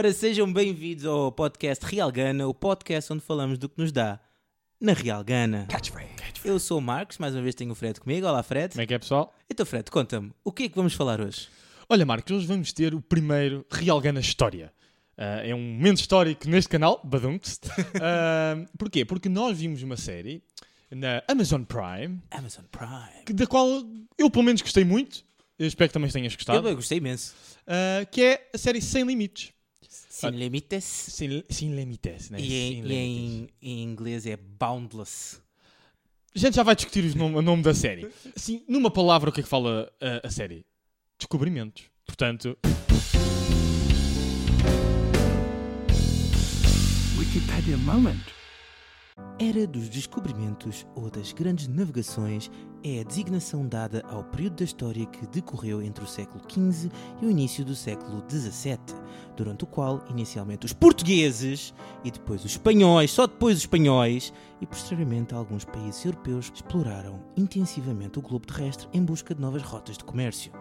Ora, sejam bem-vindos ao podcast Real Gana, o podcast onde falamos do que nos dá na Real Gana. Eu sou o Marcos, mais uma vez tenho o Fred comigo. Olá, Fred. Como é que é, pessoal? Então, Fred, conta-me, o que é que vamos falar hoje? Olha, Marcos, hoje vamos ter o primeiro Real Gana História. Ah, é um momento histórico neste canal, Badumts. Uh, porquê? Porque nós vimos uma série na Amazon Prime, Amazon Prime. que- da qual eu pelo menos gostei muito. Eu espero que também tenhas gostado. Eu gostei imenso. Ah, que é a série Sem Limites. Sem limites. Sem, sem limites, né? E, em, e limites. em, em inglês é boundless. A gente já vai discutir os nome- o nome da série. Assim, numa palavra, o que é que fala a, a série? Descobrimentos. Portanto, Wikipedia moment. Era dos descobrimentos ou das grandes navegações é a designação dada ao período da história que decorreu entre o século XV e o início do século XVII, durante o qual, inicialmente, os portugueses e depois os espanhóis, só depois os espanhóis e posteriormente alguns países europeus exploraram intensivamente o globo terrestre em busca de novas rotas de comércio.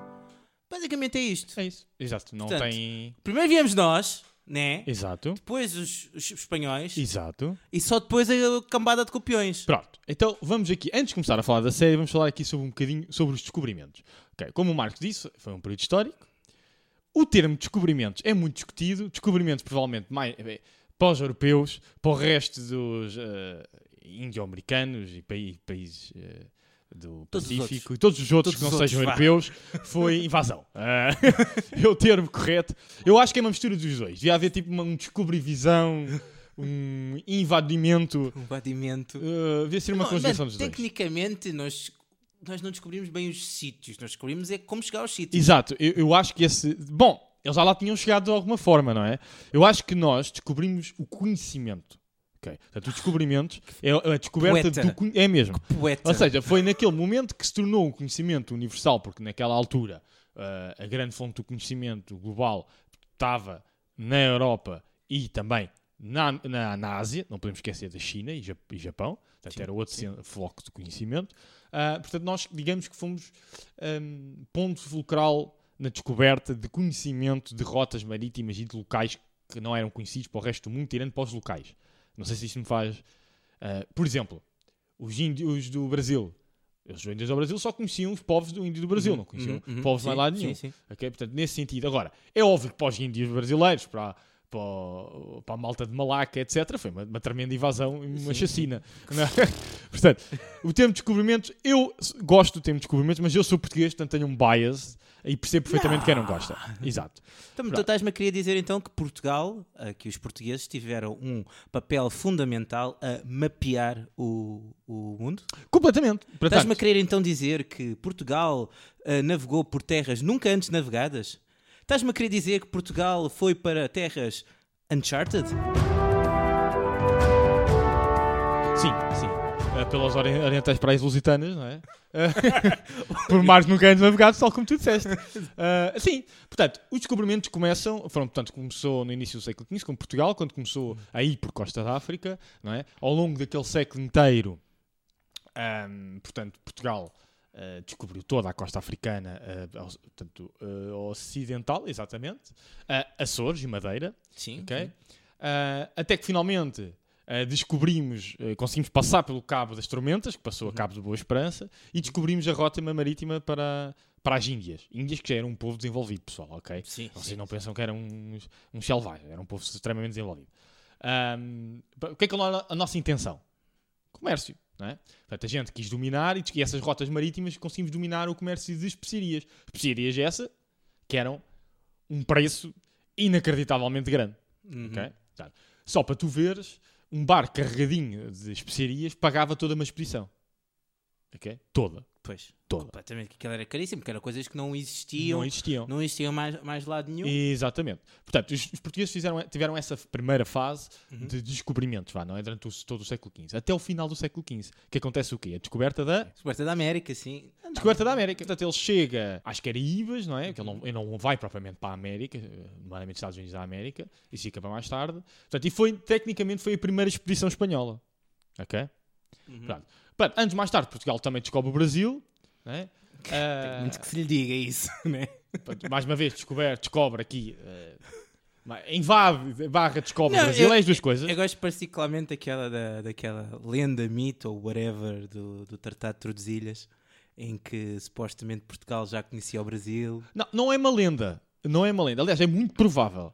Basicamente é isto. é isso. Exato. Não Portanto, tem. Primeiro viemos nós, né? Exato. Depois os, os espanhóis Exato. e só depois a cambada de copiões. Pronto, então vamos aqui, antes de começar a falar da série, vamos falar aqui sobre um bocadinho sobre os descobrimentos. Ok, Como o Marcos disse, foi um período histórico. O termo descobrimentos é muito discutido. Descobrimentos, provavelmente, mais eh, para os europeus, para o resto dos eh, índio-americanos e paí- países eh, do Todos Pacífico e todos os outros Todos que não os sejam outros, vá. europeus, foi invasão. Ah, é o termo correto. Eu acho que é uma mistura dos dois. Devia haver tipo uma- um descobri-visão, um invadimento. Um invadimento. Uh, devia ser uma Não, conjugação mas dos dois. Tecnicamente, nós, nós não descobrimos bem os sítios. Nós descobrimos é como chegar aos sítios. Exato, eu, eu acho que esse. Bom, eles já lá tinham chegado de alguma forma, não é? Eu acho que nós descobrimos o conhecimento. Ok? Portanto, o descobrimento é a descoberta Poeta. do conhe- É mesmo. Poeta. Ou seja, foi naquele momento que se tornou um conhecimento universal, porque naquela altura uh, a grande fonte do conhecimento global estava na Europa e também na, na, na Ásia, não podemos esquecer da China e, Ja- Japão, portanto Sim, era outro sim. de conhecimento. Uh, portanto, nós digamos que fomos um, ponto fulcral na descoberta de conhecimento de rotas marítimas e de locais que não eram conhecidos para o resto do mundo, tirando para os locais. Não sei se isso me faz. uh, por exemplo, os índios do Brasil. Os índios do Brasil só conheciam os povos do índio do Brasil, não conheciam Uhum, uhum. povos de lado nenhum. Sim, sim. Ok? Portanto, nesse sentido. Agora, é óbvio que para os índios brasileiros, para, para, o- para a malta de Malaca, etc., foi uma, uma tremenda invasão e uma Sim. chacina. É? portanto, o termo descobrimentos, eu gosto do termo descobrimentos, mas eu sou português, portanto tenho um bias e percebo perfeitamente quem não gosta. Exato. Então, tu estás-me a querer dizer então que Portugal, que os portugueses tiveram um papel fundamental a mapear o, o mundo? Completamente. Estás-me a querer então dizer que Portugal eh, navegou por terras nunca antes navegadas? Estás-me a querer dizer que Portugal foi para terras uncharted? Pelas ori- orientais praias lusitanas, não é? Por mares nunca antes navegados, tal como tu disseste. Eh, sim, portanto, os descobrimentos começam, foram, portanto, começou no início do século XV com Portugal, quando começou a ir por costa da África, não é? Ao longo daquele século inteiro, ahm, portanto, Portugal eh, descobriu toda a costa africana, ao- portanto, eh, ocidental, exatamente, Açores e Madeira, Sim. ok? Ah, até que finalmente ah, descobrimos, ah, conseguimos passar pelo Cabo das Tormentas, que passou a Cabo de Boa Esperança, e descobrimos a rota marítima para, para as Índias. Índias que já eram um povo desenvolvido, pessoal, ok? Sim, Vocês sim. não pensam que eram uns, uns selvagens, era um povo extremamente desenvolvido. Ahm, o que é que é a nossa intenção? Comércio, não é? Portanto, a gente quis dominar e, e essas rotas marítimas conseguimos dominar o comércio de especiarias. Especiarias essa que eram um preço inacreditavelmente grande. Uhum. ok? Portanto, Só para tu veres, um barco carregadinho de especiarias pagava toda uma expedição. Ok? Toda. Pois, Toda. completamente, que aquilo era caríssimo, porque eram coisas que não existiam, Não existiam. não existiam mais, mais lado nenhum. Exatamente. Portanto, os, os portugueses fizeram, tiveram essa primeira fase Uhum. de descobrimentos, vá, não é? Durante o- todo o século XV. Até o final do século XV. Que acontece o quê? A descoberta da Descoberta da América, sim. Descoberta da América. Portanto, ele chega às Caraíbas, não é? Que ele não, ele não vai propriamente para a América, nomeadamente Estados Unidos da América, e fica para mais tarde. Portanto, e foi, tecnicamente, foi a primeira expedição espanhola. Ok? Uhum. Pronto. Portanto, anos mais tarde, Portugal também descobre o Brasil, não é? Tem Ah, muito que se lhe diga isso, né? portanto, mais uma vez, descobre, descobre aqui Mas Invade, barra, descobre Não, o Brasil, eu- é as duas coisas. Eu gosto particularmente daquela, da, daquela lenda, mito ou whatever do, do Tratado de Tordesilhas, em que supostamente Portugal já conhecia o Brasil. Não, não é uma lenda. Não é uma lenda. Aliás, é muito provável.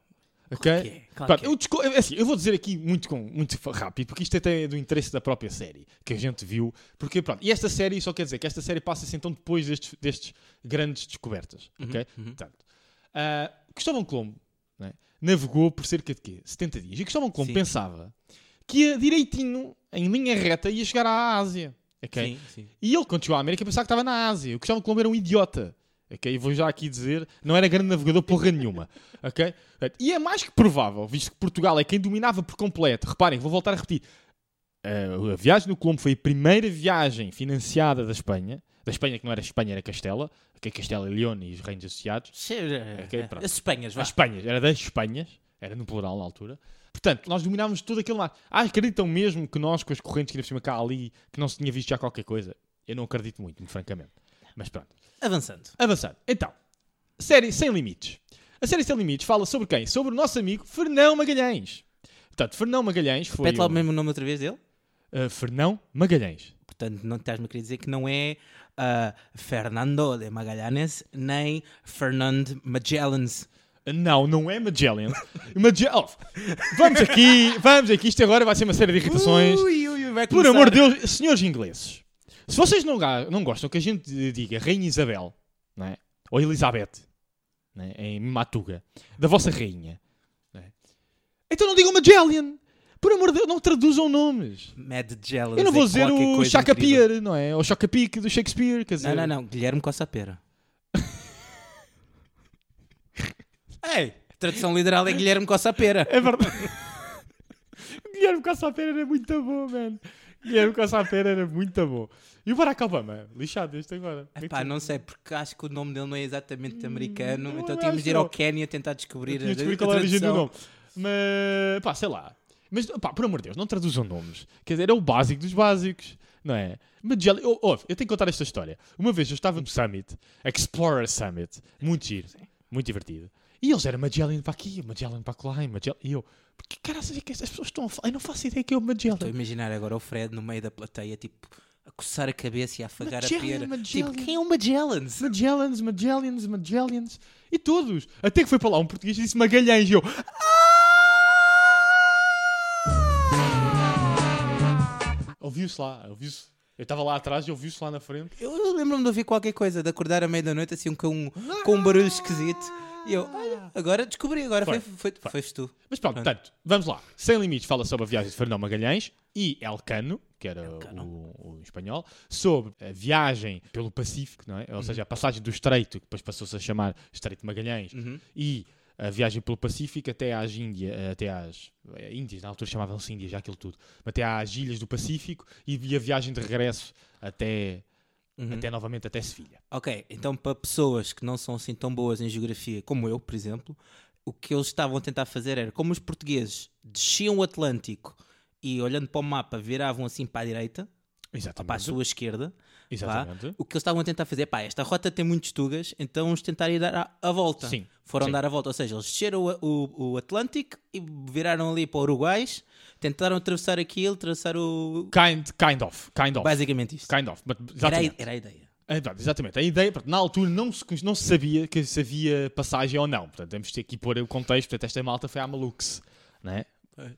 Ok? Claro é, claro Pronto, que eu, é assim, eu vou dizer aqui muito, com, muito rápido, porque isto até é do interesse da própria série que a gente viu. Porque, pronto, e esta série só quer dizer que esta série passa-se então depois destes, destes grandes descobertas. Ok? uhum. Portanto, ah, Cristóvão Colombo né, navegou por cerca de quê? 70 dias. E Cristóvão Colombo Sim. pensava que ia direitinho, em linha reta, ia chegar à Ásia. Ok? Sim, sim. E ele, quando chegou à América, pensava que estava na Ásia. O Cristóvão Colombo era um idiota. Ok? Vou já aqui dizer, não era grande navegador porra nenhuma. Ok? E é mais que provável, visto que Portugal é quem dominava por completo. Reparem, vou voltar a repetir. A viagem do Colombo foi a primeira viagem financiada da Espanha. Da Espanha, que não era Espanha, era Castela. Ok? Castela e León e os reinos associados. Okay, pronto. As Espanhas, vá. As Espanhas, era das Espanhas, era no plural na altura. Portanto, nós dominávamos todo aquele mar. Ah, acreditam mesmo que nós, com as correntes que ainda por cima cá ali, que não se tinha visto já qualquer coisa? Eu não acredito muito francamente. Mas pronto. Avançando. Avançando. Então, série Sem Limites. A série Sem Limites fala sobre quem? Sobre o nosso amigo Fernão Magalhães. Portanto, Fernão Magalhães foi. Repete lá o- mesmo nome outra vez dele. Uh, Fernão Magalhães. Portanto, não estás-me a querer dizer que não é ah, Fernando de Magallanes nem Fernand Magellans. Não, não é Magellan. Mage- oh, vamos aqui, vamos aqui. Isto agora vai ser uma série de irritações. Ui, ui, Por amor de Deus, senhores ingleses, se vocês não, não gostam que a gente diga Rainha Isabel, não é? ou Elizabeth, não é? em Matuga, da vossa rainha, não é? então não digam Magellan. Por amor de Deus, não traduzam nomes. Mad Jealous Eu não vou é dizer qualquer o coisa Chaka incrível. Pier, não é? Ou Chaka Pique do Shakespeare, quer dizer... Não, não, não. Guilherme Costa Pera. Ei, a tradução literal é Guilherme Costa Pera. É verdade. Guilherme Caçapera era muito bom, mano. Guilherme Caçapera era muito bom. E o Barack Obama? Lixado este agora. Pá, não sei, porque acho que o nome dele não é exatamente americano, Hum, então eu tínhamos de ir ao não. Quénia tentar descobrir a, de descobrir a qual é a origem do nome. Mas, pá, sei lá. Mas, pá, por amor de Deus, não traduzam nomes. Quer dizer, é o básico dos básicos, não é? Magellan, eu, ouve, eu tenho que contar esta história. Uma vez eu estava no Summit, Explorer Summit, muito giro, muito divertido. E eles eram Magellan para aqui, Magellan para lá, e Magellan. E eu, que caraças é que estas pessoas estão a falar? Eu não faço ideia que é o Magellan. Estou a imaginar agora o Fred no meio da plateia, tipo, a coçar a cabeça e a afagar Magellan, a pera. Magellan. Tipo, quem é o Magellans? Magellans, Magellans, Magellans. E todos. Até que foi para lá um português e disse Magalhães. E eu. "Ah!" Ouviu-se lá, ouviu-se. Eu estava lá atrás e ouviu-se lá na frente. Eu, eu lembro-me de ouvir qualquer coisa, de acordar à meia da noite assim com um, com um barulho esquisito. E eu, olha, agora descobri, agora foi, Foi, foi, foste tu. Mas pronto, portanto, vamos lá. Sem Limites fala sobre a viagem de Fernão Magalhães e Elcano, que era o, o espanhol, sobre a viagem pelo Pacífico, não é? Ou seja, a passagem do Estreito, que depois passou-se a chamar Estreito de Magalhães, Uhum. e a viagem pelo Pacífico até às Índias, até às eh, Índias, na altura chamavam-se Índias, já aquilo tudo, até às ilhas do Pacífico e a viagem de regresso até, Uhum. até novamente até Sevilha. Ok, então para pessoas que não são assim tão boas em geografia como eu, por exemplo, o que eles estavam a tentar fazer era, como os portugueses desciam o Atlântico e olhando para o mapa viravam assim para a direita, para a Exatamente. sua esquerda, pá, Exatamente. o que eles estavam a tentar fazer, pá, esta rota tem muitos tugas, então vamos tentar ir dar a, a volta. Sim, Foram sim. dar a volta, ou seja, eles desceram o, o, o Atlântico e viraram ali para o Uruguai, tentaram atravessar aquilo, atravessar o... Kind, kind of, kind of. Basicamente isto. Kind of. But, Era, a- era a ideia. É exatamente. A ideia, portanto, na altura não se, não se sabia que se havia passagem ou não. Portanto, temos de ter aqui pôr o contexto. Portanto, esta malta foi à Malux, não é?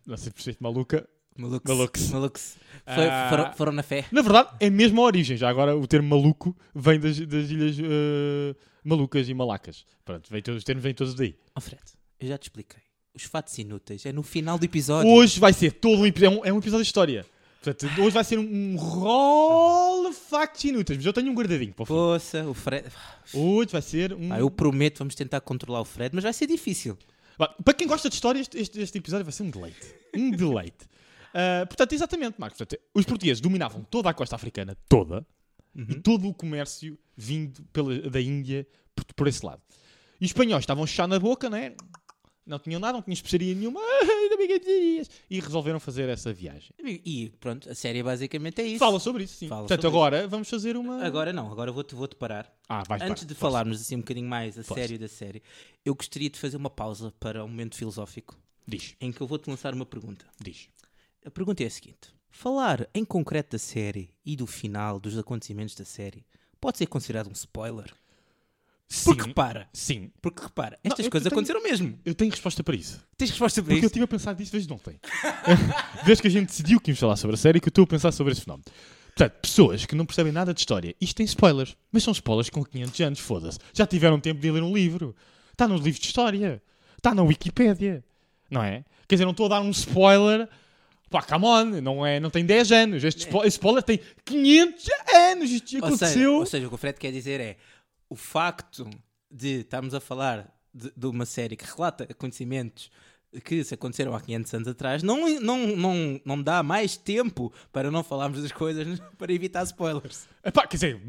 Não sei se maluca. Malucos. Malucos. Malucos. Foi- Ah. foram, foram na fé. Na verdade, é mesmo a origem. Já agora, o termo maluco vem das, das ilhas eh, malucas e malacas. Pronto, vem todos, os termos vêm todos daí. Oh Fred, eu já te expliquei. Os fatos inúteis é no final do episódio. Hoje vai ser todo um, epi- é um, é um episódio de história. Portanto, hoje vai ser um, um rol de factos inúteis. Mas eu tenho um guardadinho para o fim. Poça, o Fred. Hoje vai ser um. Pá, eu prometo, vamos tentar controlar o Fred, mas vai ser difícil. Para quem gosta de história, este, este- este episódio vai ser um deleite. Um deleite. Ah, portanto, exatamente, Marcos. Portanto, os portugueses dominavam toda a costa africana, toda, e todo o comércio vindo pela, da Índia por, por esse lado. E os espanhóis estavam chá na boca, não é? Não tinham nada, não tinham especiaria nenhuma. Brigadeiras. E resolveram fazer essa viagem. E, pronto, a série basicamente é isso. Fala sobre isso, sim. Fala Portanto, agora vamos fazer uma. Agora não, agora vou-te vou -te parar. Ah, vais Antes de força. falarmos assim um bocadinho mais a sério da série, eu gostaria de fazer uma pausa para um momento filosófico Diz, em que eu vou-te lançar uma pergunta. diz. A pergunta é a seguinte: falar em concreto da série e do final dos acontecimentos da série pode ser considerado um spoiler? Porque Sim, repara, sim. porque repara, Não, estas eu coisas tenho- aconteceram mesmo. Eu tenho resposta para isso. Tens resposta para Porque eu isso? estive a pensar disso desde ontem. desde que a gente decidiu que íamos falar sobre a série, que eu estou a pensar sobre esse fenómeno. Portanto, pessoas que não percebem nada de história. Isto tem spoilers. Mas são spoilers com 500 anos, foda-se. Já tiveram tempo de ler um livro. Está nos livros de história. Está na Wikipédia. Não é? Quer dizer, não estou a dar um spoiler... Pá, come on. Não, é, não tem 10 anos. Este esse spoiler tem 500 anos. Isto Ou seja, aconteceu. ou seja, o que o Fred quer dizer é o facto de estarmos a falar de, de uma série que relata acontecimentos que se aconteceram há 500 anos atrás não, não, não, não dá mais tempo para não falarmos das coisas para evitar spoilers. Epá, quer dizer,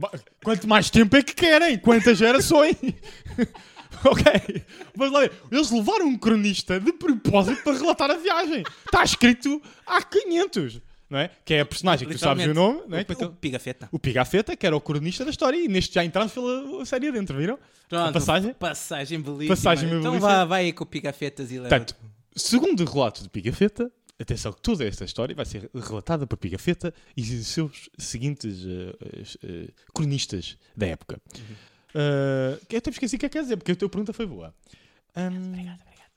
quanto mais tempo é que querem? Quantas gerações? ok. Mas lá eles levaram um cronista de propósito para relatar a viagem. Está escrito há 500, não é? Que é a personagem que tu sabes o nome, não é? O, o Pigafetta. O Pigafetta, que era o cronista da história, e neste já entramos pela série adentro, viram? Pronto, a passagem. Passagem belíssima. Passagem então belíssima. vá, vai aí com o Pigafettas e leva. Portanto, segundo o relato de Pigafetta, atenção que toda esta história vai ser relatada por Pigafetta e os seus seguintes eh, eh, eh, cronistas da época. Eh, que eu até me esqueci o que é que quer dizer, porque a tua pergunta foi boa. Ahm, Obrigado, obrigado.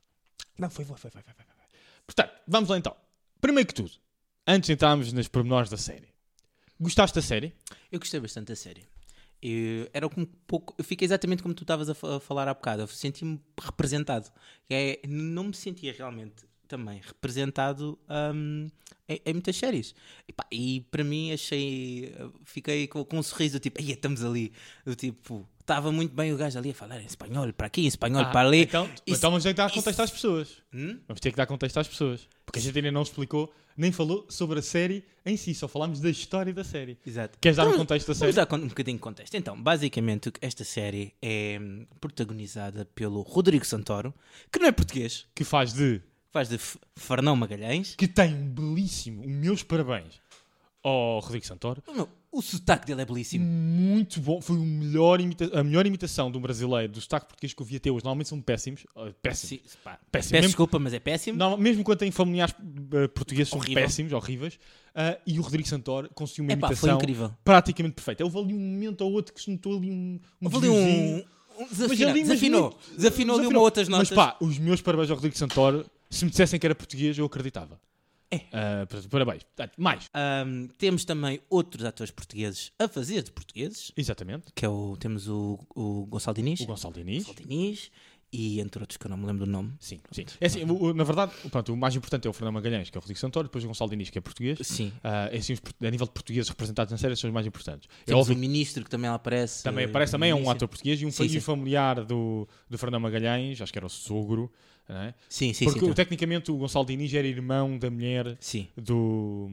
Não, foi boa, foi, foi, foi, foi, foi. Portanto, vamos lá então. Primeiro que tudo, antes de entrarmos nos pormenores da série. Gostaste da série? Eu gostei bastante da série. Eu, era um pouco, eu fiquei exatamente como tu estavas a, a falar há bocado. Eu senti-me representado. É, não me sentia realmente também representado hum, em, em muitas séries. E, pá, e para mim achei. Fiquei com, com um sorriso do tipo, aí estamos ali. Do tipo, estava muito bem o gajo ali a falar em espanhol para aqui, em espanhol para ali. Então, Isso- então vamos ter que dar isso- contexto às pessoas. Hum? Vamos ter que dar contexto às pessoas. Porque a gente ainda não explicou, nem falou sobre a série em si, só falámos da história da série. Exato. Queres dar um Então, contexto da Vamos série? dar con- um bocadinho de contexto. Então, basicamente, esta série é hum, protagonizada pelo Rodrigo Santoro, que não é português, Que faz de. faz de F- Fernão Magalhães. Que tem um belíssimo, os meus parabéns ao Rodrigo Santoro. Meu, o sotaque dele é belíssimo. Muito bom, foi o melhor imita- a melhor imitação de um brasileiro do sotaque português que eu vi até hoje. Normalmente são péssimos. ah, Péssimos. Sim, pá, Péssimo. Peço Mesmo- desculpa, mas é péssimo. Não, mesmo quando tem familiares eh, portugueses são Horrível. péssimos, horríveis. ah, e o Rodrigo Santoro conseguiu uma Epá, foi imitação incrível. praticamente perfeita. Houve ali um momento ou outro que se notou ali um, um Houve ali um, desviozinho. um Mas desafina- ali, mas desafinou. muito- Desafinou ali uma desafinou. outras notas. Mas pá, os meus parabéns ao Rodrigo Santoro. Se me dissessem que era português, eu acreditava. É. Ah, portanto, parabéns. Portanto, mais. Ahm, temos também outros atores portugueses a fazer de portugueses, Exatamente. que é o, temos o, o Gonçalo Diniz, O Gonçalo Diniz. Gonçalo Diniz, e entre outros que eu não me lembro do nome. Sim, sim. É assim, o- o- na verdade, pronto, o mais importante é o Fernando Magalhães, que é o Rodrigo Santoro, depois o Gonçalo Diniz, que é português. Sim. Ah, é assim, os a nível de portugueses representados na série, são os mais importantes. É Temos óbvio o ministro que também lá aparece. Também eh, aparece também é um ator português e um, Sim, sim. um familiar do, do Fernando Magalhães, acho que era o sogro, é? Sim, sim, Porque sim. então. tecnicamente o Gonçalo Diniz era irmão da mulher Sim. do,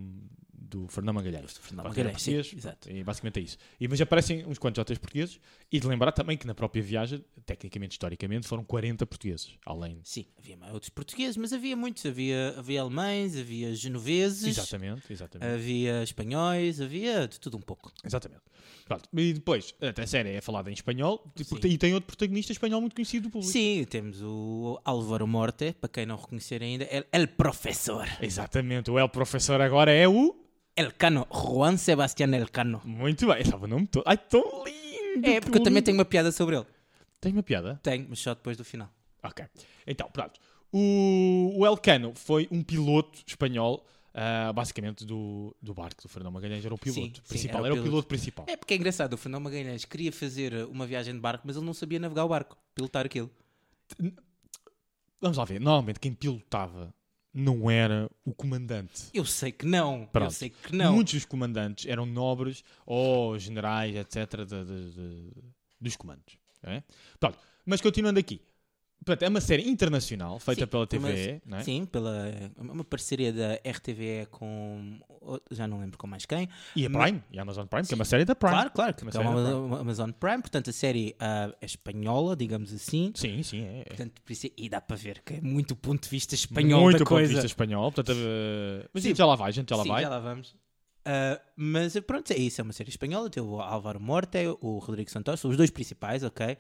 do Fernando Magalhães. Do Fernando Magalhães, sim, exato. E basicamente é isso. E, mas aparecem uns quantos atores portugueses e de lembrar também que na própria viagem, tecnicamente, historicamente, foram 40 portugueses, além. Sim, havia outros portugueses, mas havia muitos. Havia, havia alemães, havia genoveses, Exatamente, exatamente. havia espanhóis, havia de tudo um pouco. Exatamente. Pronto. E depois, até a série é falada em espanhol e tem outro protagonista espanhol muito conhecido do público. Sim, temos o Álvaro Morte, para quem não reconhecer ainda, El, el Professor. Exatamente. O El Professor agora é o. Elcano, Juan Sebastián Elcano. Muito bem, estava o nome todo. Ai, tão lindo! É, porque eu também tenho uma piada sobre ele. Tem uma piada? Tenho, mas só depois do final. Ok. Então, pronto. O, o Elcano foi um piloto espanhol, ah, basicamente, do, do barco do Fernando Magalhães. Era o piloto Sim, sim, principal. era o era o piloto. piloto principal. É porque é engraçado, o Fernando Magalhães queria fazer uma viagem de barco, mas ele não sabia navegar o barco, pilotar aquilo. Vamos lá ver. Normalmente, quem pilotava não era o comandante. Eu sei que não, eu Pronto. sei que não. Muitos dos comandantes eram nobres ou generais, etc., de- de- de- dos comandos. é? Pronto. Mas continuando aqui. Portanto, é uma série internacional feita Sim, pela TVE, não é? Sim, pela uma parceria da RTVE com. Já não lembro com mais quem. E a Prime, e a Amazon Prime, que é uma série da Prime. Claro, claro, Que é uma que é série uma Amazon, uma Amazon Prime. Portanto, a série ah, é espanhola, digamos assim. Sim, sim, é. é. Portanto, e dá para ver que é muito ponto de vista espanhol Muito da do ponto de coisa. vista espanhol. Portanto, eh, mas Sim. já lá vai, gente já lá Sim, vai. já lá vamos. Ah, mas pronto, é isso, é uma série espanhola. Tem o Álvaro Morte, o Rodrigo Santos, os dois principais, ok?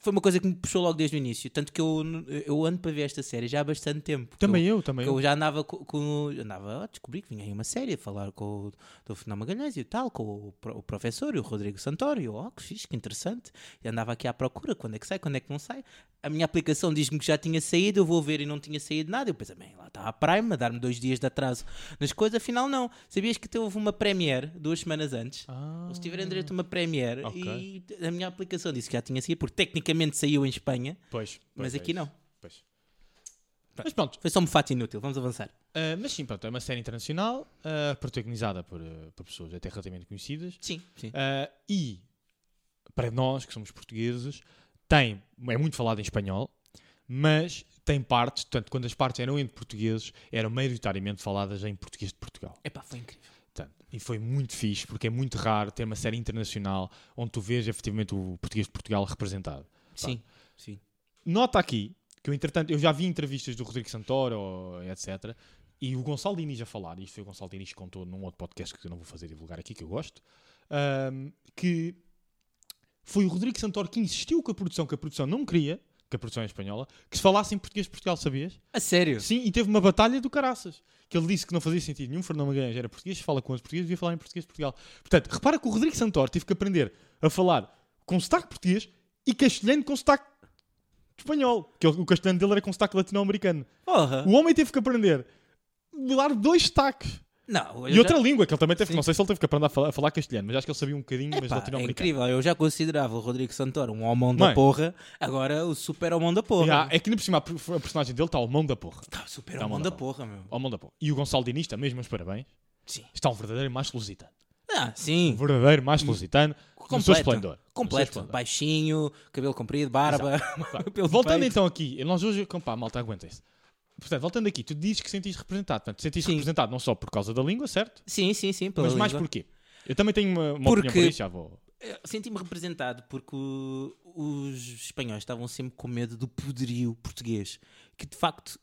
Foi uma coisa que me puxou logo desde o início. Tanto que eu, eu ando para ver esta série já há bastante tempo. Também eu. eu, também eu. eu já andava com, com- andava a descobrir que vinha aí uma série a falar com o do Fernando Magalhães e tal, com o, o professor e o Rodrigo Santoro. E eu, oh, que fixe, que interessante. E andava aqui à procura, quando é que sai, quando é que não sai. A minha aplicação diz-me que já tinha saído, eu vou ver e não tinha saído nada. Eu pensei, bem, lá está a Prime a dar-me dois dias de atraso nas coisas, afinal não. Sabias que houve uma premiere duas semanas antes? Ah, Eles tiveram direito a uma premiere Ok. e a minha aplicação disse que já tinha saído, porque tecnicamente saiu em Espanha, pois, mas pois, aqui é não. isso, pois. Mas pronto, Foi só um fato inútil, vamos avançar. ah, mas sim, pronto, é uma série internacional ah, protagonizada por, ah, por pessoas até relativamente conhecidas Sim, sim. E para nós que somos portugueses tem, é muito falado em espanhol, mas tem partes, portanto, quando as partes eram entre portugueses, eram maioritariamente faladas em português de Portugal. Epá, foi incrível. Portanto, e foi muito fixe, porque é muito raro ter uma série internacional onde tu vês efetivamente o português de Portugal representado. Sim, sim. Nota aqui que eu, entretanto, eu já vi entrevistas do Rodrigo Santoro, etc. E o Gonçalo Diniz a falar, isto foi o Gonçalo Diniz que contou num outro podcast que eu não vou fazer divulgar aqui, que eu gosto, ahm, que foi o Rodrigo Santoro que insistiu com a produção, que a produção não queria, que a produção é espanhola, que se falasse em português de Portugal, sabias? A sério? Sim, e teve uma batalha do caraças. Que ele disse que não fazia sentido nenhum. Fernando Magalhães era português, fala com os portugueses, devia falar em português de Portugal. Portanto, repara que o Rodrigo Santoro teve que aprender a falar com sotaque português e castelhano com sotaque espanhol. Que o castelhano dele era com sotaque latino-americano. Porra. O homem teve que aprender a dar dois sotaques. Não, E já- outra língua, que ele também teve, Sim. não sei se ele teve que aprender a falar, a falar castelhano, mas acho que ele sabia um bocadinho, mas Epá, é latino-americano. incrível, eu já considerava o Rodrigo Santoro um homão da Bem. porra, agora o super homão da porra. Já, é que ainda por cima a, per- a personagem dele está ao mão da porra. Tá, o super Tá homão bom, da tá bom. porra, meu. Ao mão da porra. E o Gonçalo Diniz também, meus parabéns. Sim. Está um verdadeiro macho lusitano. Ah, Um sim. verdadeiro macho lusitano. Completo. esplendor. Completo. esplendor. Baixinho, cabelo comprido, barba. Voltando então aqui, nós hoje, pá, malta, aguentem-se. Portanto, voltando aqui, tu dizes que sentiste representado. Portanto, sentiste representado não só por causa da língua, certo? Sim, sim, sim. mas mais língua. porquê? Eu também tenho uma, uma Porque- opinião por isso, já vou. Eu Senti-me representado porque os espanhóis estavam sempre com medo do poderio português, que de facto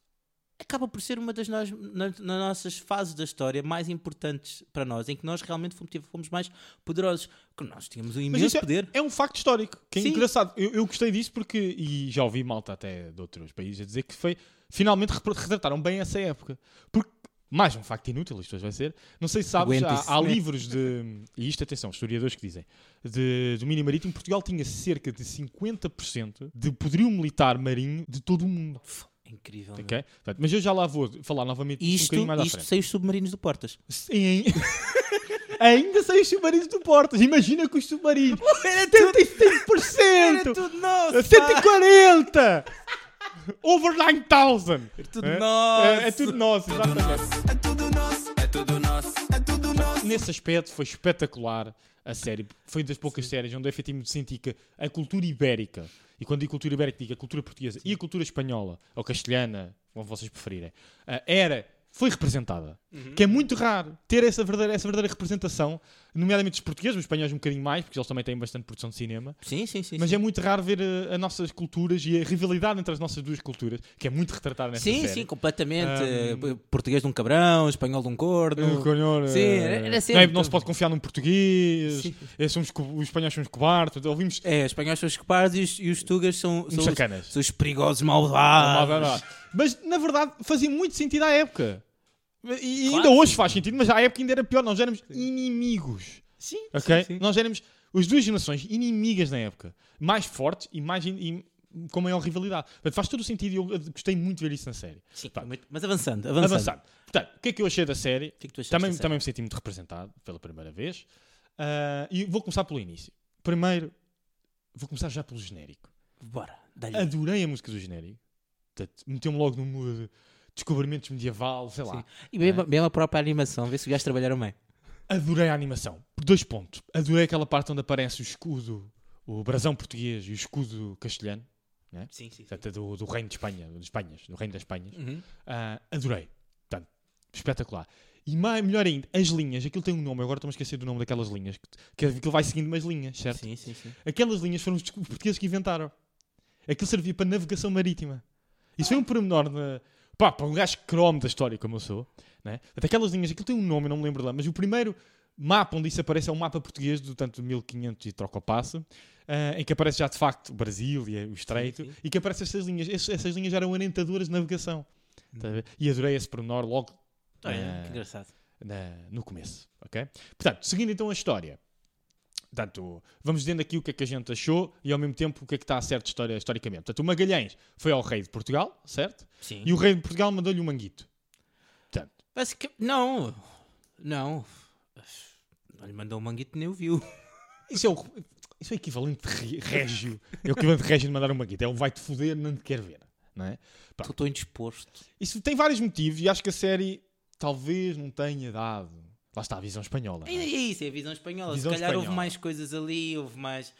acaba por ser uma das nós, na- nas nossas fases da história mais importantes para nós, em que nós realmente fomos, fomos mais poderosos, que nós tínhamos um imenso é, poder. é um facto histórico, que é Sim. engraçado. Eu, eu gostei disso porque, e já ouvi malta até de outros países a dizer que foi, finalmente retrataram bem essa época. Porque, mais um facto inútil, isto hoje vai ser, não sei se sabes, há, há livros de, e isto atenção, historiadores que dizem, de domínio marítimo, Portugal tinha cerca de 50% de poderio militar marinho de todo o mundo. Incrível. meu. Ok? Portanto, mas eu já lá vou falar novamente um Isto, bocadinho mais à isto frente. sem os submarinos do Portas. Sim. Ainda sem os submarinos do Portas. Imagina com os submarinos. Era 75%! tudo nosso! 140! Over 9000! Era tudo É? nosso! É, é tudo nosso, exatamente. É tudo nosso, é tudo nosso, é tudo nosso. Nesse aspecto foi espetacular a série. Foi das poucas séries onde eu efetivamente senti que a cultura ibérica, e quando digo cultura ibérica, digo a cultura portuguesa e a cultura espanhola, ou castelhana, como vocês preferirem, ah, era, foi representada. Que é muito raro ter essa verdadeira, essa verdadeira representação, nomeadamente os portugueses, os espanhóis um bocadinho mais, porque eles também têm bastante produção de cinema. Sim, sim, sim. Mas sim. é muito raro ver uh, as nossas culturas e a rivalidade entre as nossas duas culturas, que é muito retratada nessa Sim, série. sim, completamente. Um, Eh, Português de um cabrão, espanhol de um corno. Uh, canhor, Sim, uh, era- era não, é- sempre- não se pode confiar num português, Sim. eh, somos, os espanhóis são os cobardes, ouvimos É, os espanhóis são os cobardes e os, e os tugas são, são, os, são os perigosos malvados. Mas, na verdade, fazia muito sentido à época. E ainda hoje faz sentido, mas à época ainda era pior. Nós éramos inimigos. Sim, Ok? sim, sim. Nós éramos as duas gerações inimigas na época. Mais fortes e, mais in- com maior rivalidade. Portanto, faz todo o sentido e eu eh, gostei muito de ver isso na série. Sim, muito- Mas avançando, avançando. Avançado. Portanto, o que é que eu achei da série? Que é que Também, série? também me senti muito representado pela primeira vez. Ah, e vou começar pelo início. Primeiro, vou começar já pelo genérico. Bora, dá-lhe. Adorei a música do genérico. Portanto, Meteu-me logo no mood de descobrimentos medieval, sei lá. Sim. E mesmo, mesmo a própria animação, vê se os gajos trabalharam bem. Adorei a animação. Por dois pontos. Adorei aquela parte onde aparece o escudo, o brasão português e o escudo castelhano. Sim, sim. sim. portanto, do, do reino de Espanha, de Espanhas, do reino das Espanhas. Uhum. Ah, adorei. Portanto, espetacular. E mais, melhor ainda, as linhas, aquilo tem um nome, agora estou-me a esquecer do nome daquelas linhas, que, que aquilo vai seguindo umas linhas, certo? Sim, sim, sim. Aquelas linhas foram os portugueses que inventaram. Aquilo servia para navegação marítima. Isso foi um pormenor na, pá, para um gajo cromo da história como eu sou. Né? Até aquelas linhas, aquilo tem um nome, eu não me lembro lá, mas o primeiro mapa onde isso aparece é um mapa português do tanto de 1500 e troca o passo, ah, em que aparece já de facto o Brasil e o Estreito, sim. e que aparecem essas linhas. Essas, essas linhas eram orientadoras de navegação. Tá a ver? E adorei esse pormenor logo Ah. que engraçado. na- no começo, ok? Portanto, seguindo então a história, portanto, vamos dizendo aqui o que é que a gente achou e ao mesmo tempo o que é que está certo história, historicamente. Portanto, o Magalhães foi ao rei de Portugal, certo? Sim. E o rei de Portugal mandou-lhe um manguito. Portanto, Basic- Não, não. Não lhe mandou um manguito nem o viu. isso é o, isso é o equivalente de régio. É o equivalente de régio de mandar um manguito. É um vai-te foder, não te quer ver. Não é? Estou indisposto. Isso tem vários motivos e acho que a série talvez não tenha dado. Lá está a visão espanhola. É é? isso, é a visão espanhola. Visão Se calhar houve espanhola. mais coisas ali, houve mais.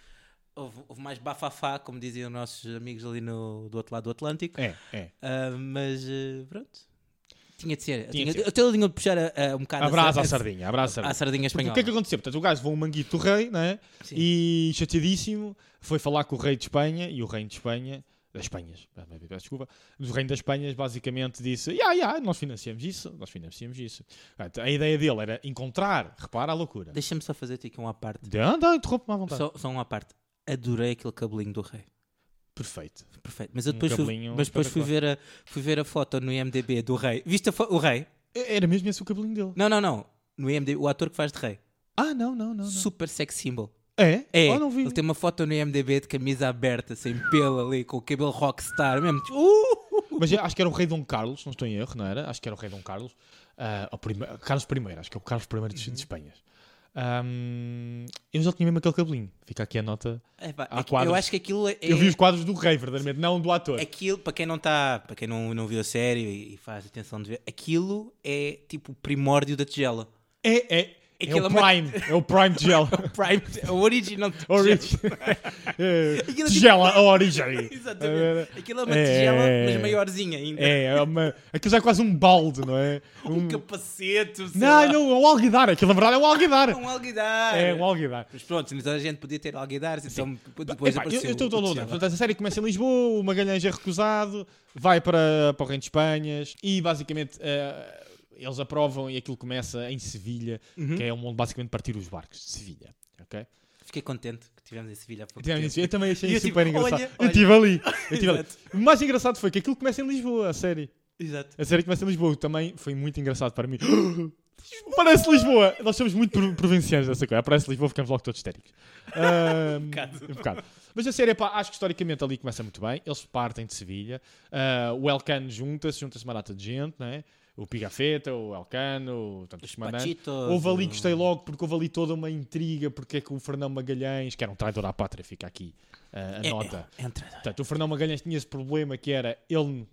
Houve, houve mais bafafá, como diziam nossos amigos ali no, do outro lado do Atlântico. É, é. Ah, mas eh, pronto. Tinha de ser. Tinha Tinha de ser. Eu tenho de puxar a, a um bocado Abraça a, à sardinha, abraça à sardinha. sardinha Porque espanhola. o que é que aconteceu? Portanto, o gajo levou um manguito do rei, não é? Sim. E chateadíssimo, foi falar com o rei de Espanha e o reino de Espanha, das Espanhas, ah, peço desculpa, do reino das Espanhas basicamente disse: Ya, ya, nós financiamos isso, nós financiamos isso. A ideia dele era encontrar, repara a loucura. Deixa-me só fazer-te aqui uma parte. Não, interrompe-me à vontade. Só, só uma parte. Adorei aquele cabelinho do rei. Perfeito. Perfeito. Mas eu Um depois, fui, cabelinho mas depois fui, ver a, fui ver a foto no IMDB do rei. Viste o rei? Era mesmo esse o cabelinho dele. Não, não, não. No IMDB, o ator que faz de rei. Ah, não, não, não. não. Super sex symbol. É? É, Ah, não vi. ele tem uma foto no IMDB de camisa aberta, sem pelo ali, com o cabelo rockstar, mesmo. Uh! Mas acho que era o rei Dom Carlos, não estou em erro, não era? Acho que era o rei Dom Carlos. O prime- Carlos I, acho que é o Carlos I de, Uhum. de Espanha. Ahm, eu já tinha mesmo aquele cabelinho. Fica aqui a nota. É, pá, Há é quadros. eu acho que aquilo é. Eu vi os quadros do rei, verdadeiramente, não do ator. Aquilo, para quem não está, para quem não, não viu a série e faz atenção de ver, aquilo é tipo o primórdio da tigela. É, é, é, o é uma- Prime. É o Prime de gel. Prime, a original tigela. Origem. É, é Tigela, a origem. Exatamente. Aquilo é uma É, tigela, é, mas é. maiorzinha ainda. É, é uma, aquilo já é quase um balde, não é? Um capacete, sei Não, lá. não, é um alguidar. Aquilo na verdade é um alguidar. Um alguidar. É um alguidar. Mas pronto, então a gente podia ter alguidares, então depois Epá, eu, apareceu eu estou o todo tigela. Portanto, a série começa em Lisboa, o Magalhães é recusado, vai para, para o Reino de Espanhas e basicamente eh, eles aprovam e aquilo começa em Sevilha, Uhum. que é onde basicamente partir os barcos de Sevilha. ok? Fiquei contente que tivemos em Sevilha há pouco Tivemos tempo. isso. Eu também achei E eu super tipo, engraçado. olha, Eu estive ali. Eu estive ali. O mais engraçado foi que aquilo começa em Lisboa, a série. Exato. A série começa em Lisboa. Também foi muito engraçado para mim. Parece Lisboa! Nós somos muito pro- provincianos dessa coisa. Aparece Lisboa, ficamos logo todos histéricos. Ah, um bocado. bocado. Mas a série, pá, acho que historicamente ali começa muito bem. Eles partem de Sevilha. Ah, o Elcano junta-se, junta-se uma data de gente, não é? O Pigafetta, o Elcano, o, tanto, os Os comandantes. Pachitos. Houve ali, gostei logo, porque houve ali toda uma intriga, porque é que o Fernão Magalhães, que era um traidor à pátria, fica aqui ah, a É, nota. é, é um. Portanto, o Fernão Magalhães tinha esse problema que era ele,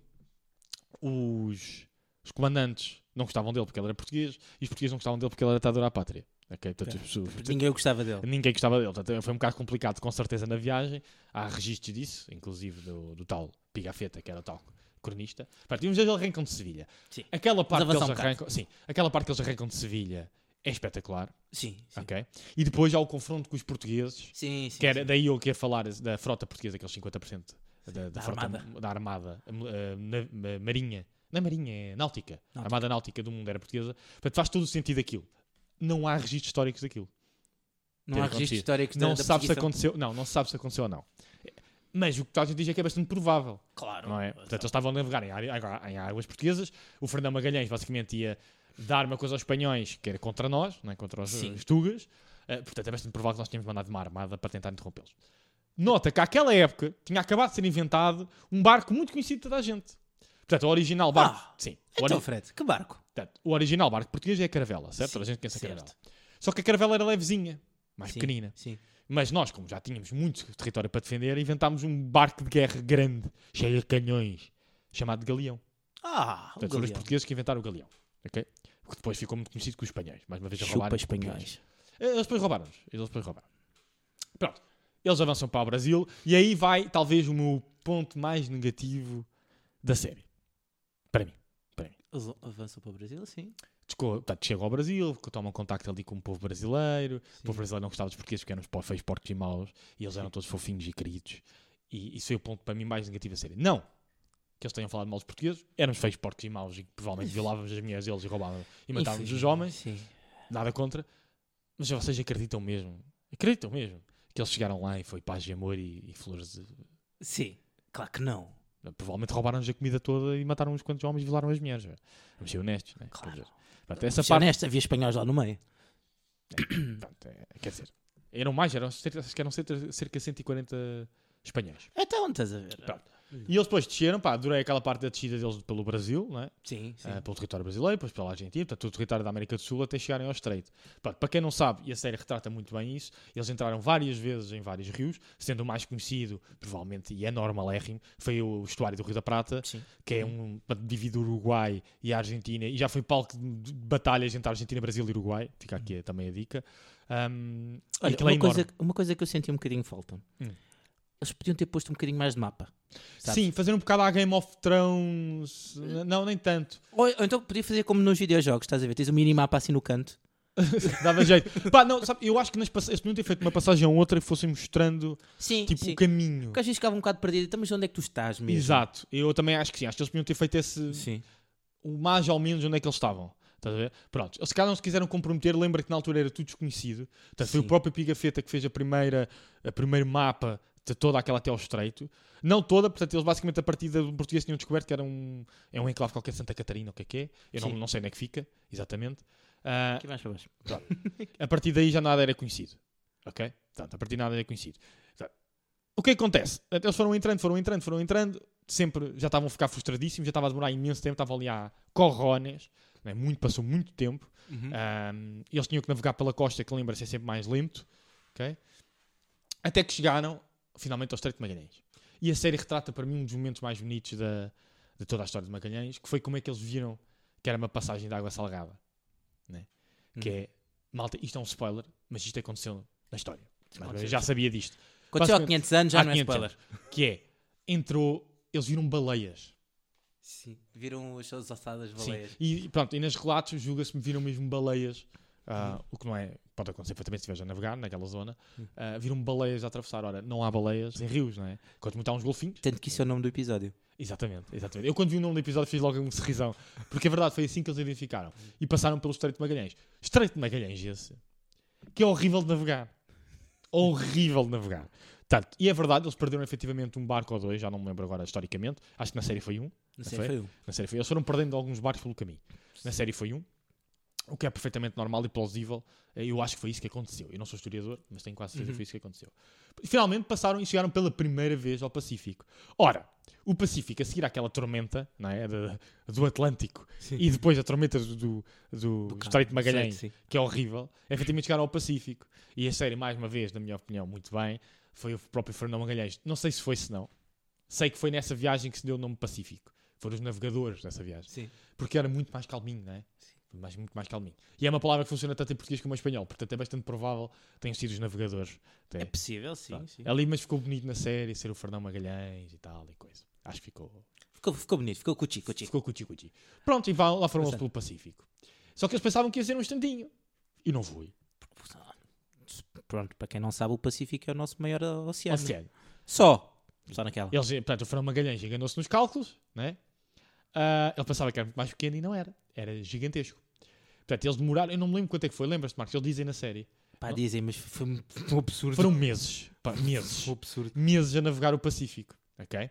os, os comandantes não gostavam dele porque ele era português e os portugueses não gostavam dele porque ele era traidor à pátria. Ok? Portanto, pessoas- Ninguém gostava dele. ninguém gostava dele. Portanto, foi um bocado complicado, com certeza, na viagem. Há registros disso, inclusive do, do tal Pigafetta, que era o tal cronista. Portanto, e eles arrancam de Sevilha. Sim. Aquela parte que eles um arrancam, sim, aquela parte que eles arrancam de Sevilha é espetacular. Sim, sim. Ok? E depois há o confronto com os portugueses Sim, sim. que era, sim. daí eu queria falar da frota portuguesa, aqueles 50% da, da, Da frota armada. da armada eh, na- na- marinha. Não é marinha, é náutica. A Náutica. armada náutica do mundo era portuguesa. Portanto, faz todo o sentido aquilo. Não há registros históricos daquilo. Não há registros históricos Não da se sabe se aconteceu. Não, não se sabe se aconteceu ou não. Mas o que a gente diz é que é bastante provável. Claro. Não é? Portanto, eles estavam a navegar em, em águas portuguesas. O Fernão Magalhães basicamente ia dar uma coisa aos espanhóis que era contra nós, não é? contra os, Sim. tugas. Eh, portanto, é bastante provável que nós tínhamos mandado uma armada para tentar interrompê-los. Nota que àquela época tinha acabado de ser inventado um barco muito conhecido de toda a gente. Portanto, o original barco. Ah, sim. O, Então, ori- Fred, que barco? portanto, o original barco português é a caravela, certo? Sim, Toda a gente conhece a caravela. Só que a caravela era levezinha, mais Sim, pequenina. Sim. Mas nós, como já tínhamos muito território para defender, inventámos um barco de guerra grande, cheio de canhões, chamado Galeão. Ah, o Portanto, foram os portugueses que inventaram o Galeão. ok? O que depois ficou muito conhecido com os espanhóis. Mais uma vez a roubarem espanhóis. Eh, Eles depois roubaram-nos. Eles depois roubaram. Pronto. Eles avançam para o Brasil e aí vai, talvez, o meu ponto mais negativo da série. Para mim. Eles avançam para o Brasil, sim. Portanto, chegam ao Brasil, tomam contacto ali com o povo brasileiro. O Sim. povo brasileiro não gostava dos portugueses porque eram os feios porcos e maus. E eles eram todos fofinhos e queridos. E isso foi o ponto para mim mais negativo da série. Não que eles tenham falado mal dos portugueses, éramos feios porcos e maus e provavelmente violávamos as mulheres deles e roubávamos e matávamos os homens. Sim. Nada contra. Mas vocês acreditam mesmo? Acreditam mesmo? Que eles chegaram lá e foi paz e amor e, e flores de... Sim, claro que não. Provavelmente roubaram-nos a comida toda e mataram uns quantos homens e violaram as mulheres. Vamos ser honestos, né? Claro. Pronto, essa parte... honesto, havia espanhóis lá no meio. Pronto, é, quer dizer, eram mais, eram, acho que eram cerca de 140 espanhóis. Então, estás a ver? Pronto. E eles depois desceram, pá, adorei aquela parte da descida deles pelo Brasil, não é? Sim, sim. Ah, pelo território brasileiro, depois pela Argentina, portanto, todo o território da América do Sul até chegarem ao Estreito. Pronto, para quem não sabe, e a série retrata muito bem isso, eles entraram várias vezes em vários rios, sendo o mais conhecido, provavelmente, e é normalérrimo, foi o estuário do Rio da Prata, Sim. que é um divide o Uruguai e a Argentina, e já foi palco de batalhas entre a Argentina, Brasil e Uruguai, fica aqui também a dica. Um, Olha, aquilo é uma, coisa, uma coisa que eu senti um bocadinho falta. Hum. Eles podiam ter posto um bocadinho mais de mapa. Sabes? Sim, fazer um bocado à Game of Thrones, não, nem tanto. Ou, ou então podia fazer como nos videojogos, estás a ver? Tens um minimapa assim no canto. Dava jeito. Pá, não, sabe, eu acho que nas eles podiam ter feito uma passagem ou outra e fossem mostrando Sim, tipo, sim. o caminho. Porque às vezes ficava um bocado perdido. Então, mas onde é que tu estás mesmo? Exato. Eu também acho que sim. Acho que eles podiam ter feito esse. Sim. O mais ou menos onde é que eles estavam. Estás a ver? Pronto. Eles se calhar não se quiseram comprometer. Lembra que na altura era tudo desconhecido. Portanto, foi o próprio Pigafetta que fez a primeira, a primeiro mapa toda aquela até ao estreito. Não toda, portanto, eles basicamente a partir do português tinham descoberto que era um, é um enclave qualquer de Santa Catarina, o que é que é. Eu não, não sei onde é que fica, exatamente. Ah, Aqui mais para baixo. a partir daí já nada era conhecido. Ok? Portanto, a partir de nada era conhecido. Portanto, o que acontece? Eles foram entrando, foram entrando, foram entrando, sempre já estavam a ficar frustradíssimos, já estava a demorar imenso tempo, estavam ali a corrones, né? muito, passou muito tempo. Uhum. Ahm, eles tinham que navegar pela costa, que lembra-se é sempre mais lento. ok? Até que chegaram finalmente ao Estreito de Magalhães. E a série retrata para mim um dos momentos mais bonitos da, de toda a história de Magalhães, que foi como é que eles viram que era uma passagem de água salgada. Né? Que Uhum. é, malta, isto é um spoiler, mas isto aconteceu na história. Mas eu já sabia disto. Aconteceu há basicamente, 500 anos, já não é 500 spoiler. Que é, entrou, eles viram baleias. Sim. Viram as suas ossadas Sim. baleias. E pronto, e nos relatos julga-se que viram mesmo baleias, ah, o que não é, pode acontecer perfeitamente se estiveres a navegar naquela zona, ah, viram baleias a atravessar. Ora, não há baleias em rios, não é? Quanto muito há uns golfinhos. Tanto que isso é o nome do episódio. Exatamente, exatamente. Eu quando vi o nome do episódio fiz logo um sorrisão, porque a verdade foi assim que eles identificaram. E passaram pelo Estreito de Magalhães. Estreito de Magalhães esse, que é horrível de navegar. Horrível de navegar. Tanto, e é verdade, eles perderam efetivamente um barco ou dois, já não me lembro agora historicamente, acho que na série foi um. Não sei, foi? foi um. Na série foi. Eles foram perdendo alguns barcos pelo caminho. Na série foi um. O que é perfeitamente normal e plausível. Eh, Eu acho que foi isso que aconteceu. Eu não sou historiador, mas tenho quase certeza que Uhum. foi isso que aconteceu. E finalmente passaram e chegaram pela primeira vez ao Pacífico. Ora, o Pacífico, a seguir àquela tormenta não é? de- do Atlântico Sim. e depois a tormenta do, do, do Do Estreito de Magalhães, Sim, sim. que é horrível, efetivamente chegaram ao Pacífico. E a série, mais uma vez, na minha opinião, muito bem, foi o próprio Fernão Magalhães. Não sei se foi, se não. Sei que foi nessa viagem que se deu o nome Pacífico. Foram os navegadores dessa viagem. Sim. Porque era muito mais calminho, não é? Mais, muito mais calminho. E é uma palavra que funciona tanto em português como em espanhol. Portanto, é bastante provável que tenham sido os navegadores. É Até. possível, sim. Pronto. sim. Ali, mas ficou bonito na série, ser o Fernão Magalhães e tal e coisa. Acho que ficou... Ficou, ficou bonito, ficou cuchi, cuchi. Ficou cuchi-cuchi. Pronto, e lá foram eles pelo Pacífico. Só que eles pensavam que ia ser um instantinho. E não foi. Pronto, para quem não sabe, o Pacífico é o nosso maior oceano. Oceano. Só. Só naquela. Eles, portanto, o Fernão Magalhães enganou-se nos cálculos, né? Ah, ele pensava que era muito mais pequeno e não era. Era gigantesco. Portanto, eles demoraram, eu não me lembro quanto é que foi, lembras-te, Marcos? Eles dizem na série. Pá, dizem, mas foi um absurdo. Foram meses. Pá, meses. um absurdo. meses a navegar o Pacífico, ok?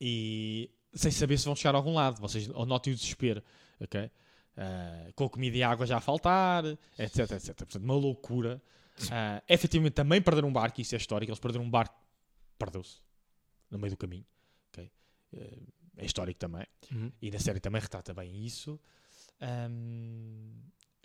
E sem saber se vão chegar a algum lado. Vocês notem o desespero, ok? Ah, com a comida e a água já a faltar, etc, etc. Portanto, uma loucura. Ah, efetivamente, também perderam um barco, isso é histórico. Eles perderam um barco, perdeu-se no meio do caminho, ok? Eh, é histórico também. Uhum. E na série também retrata bem isso. Ahm,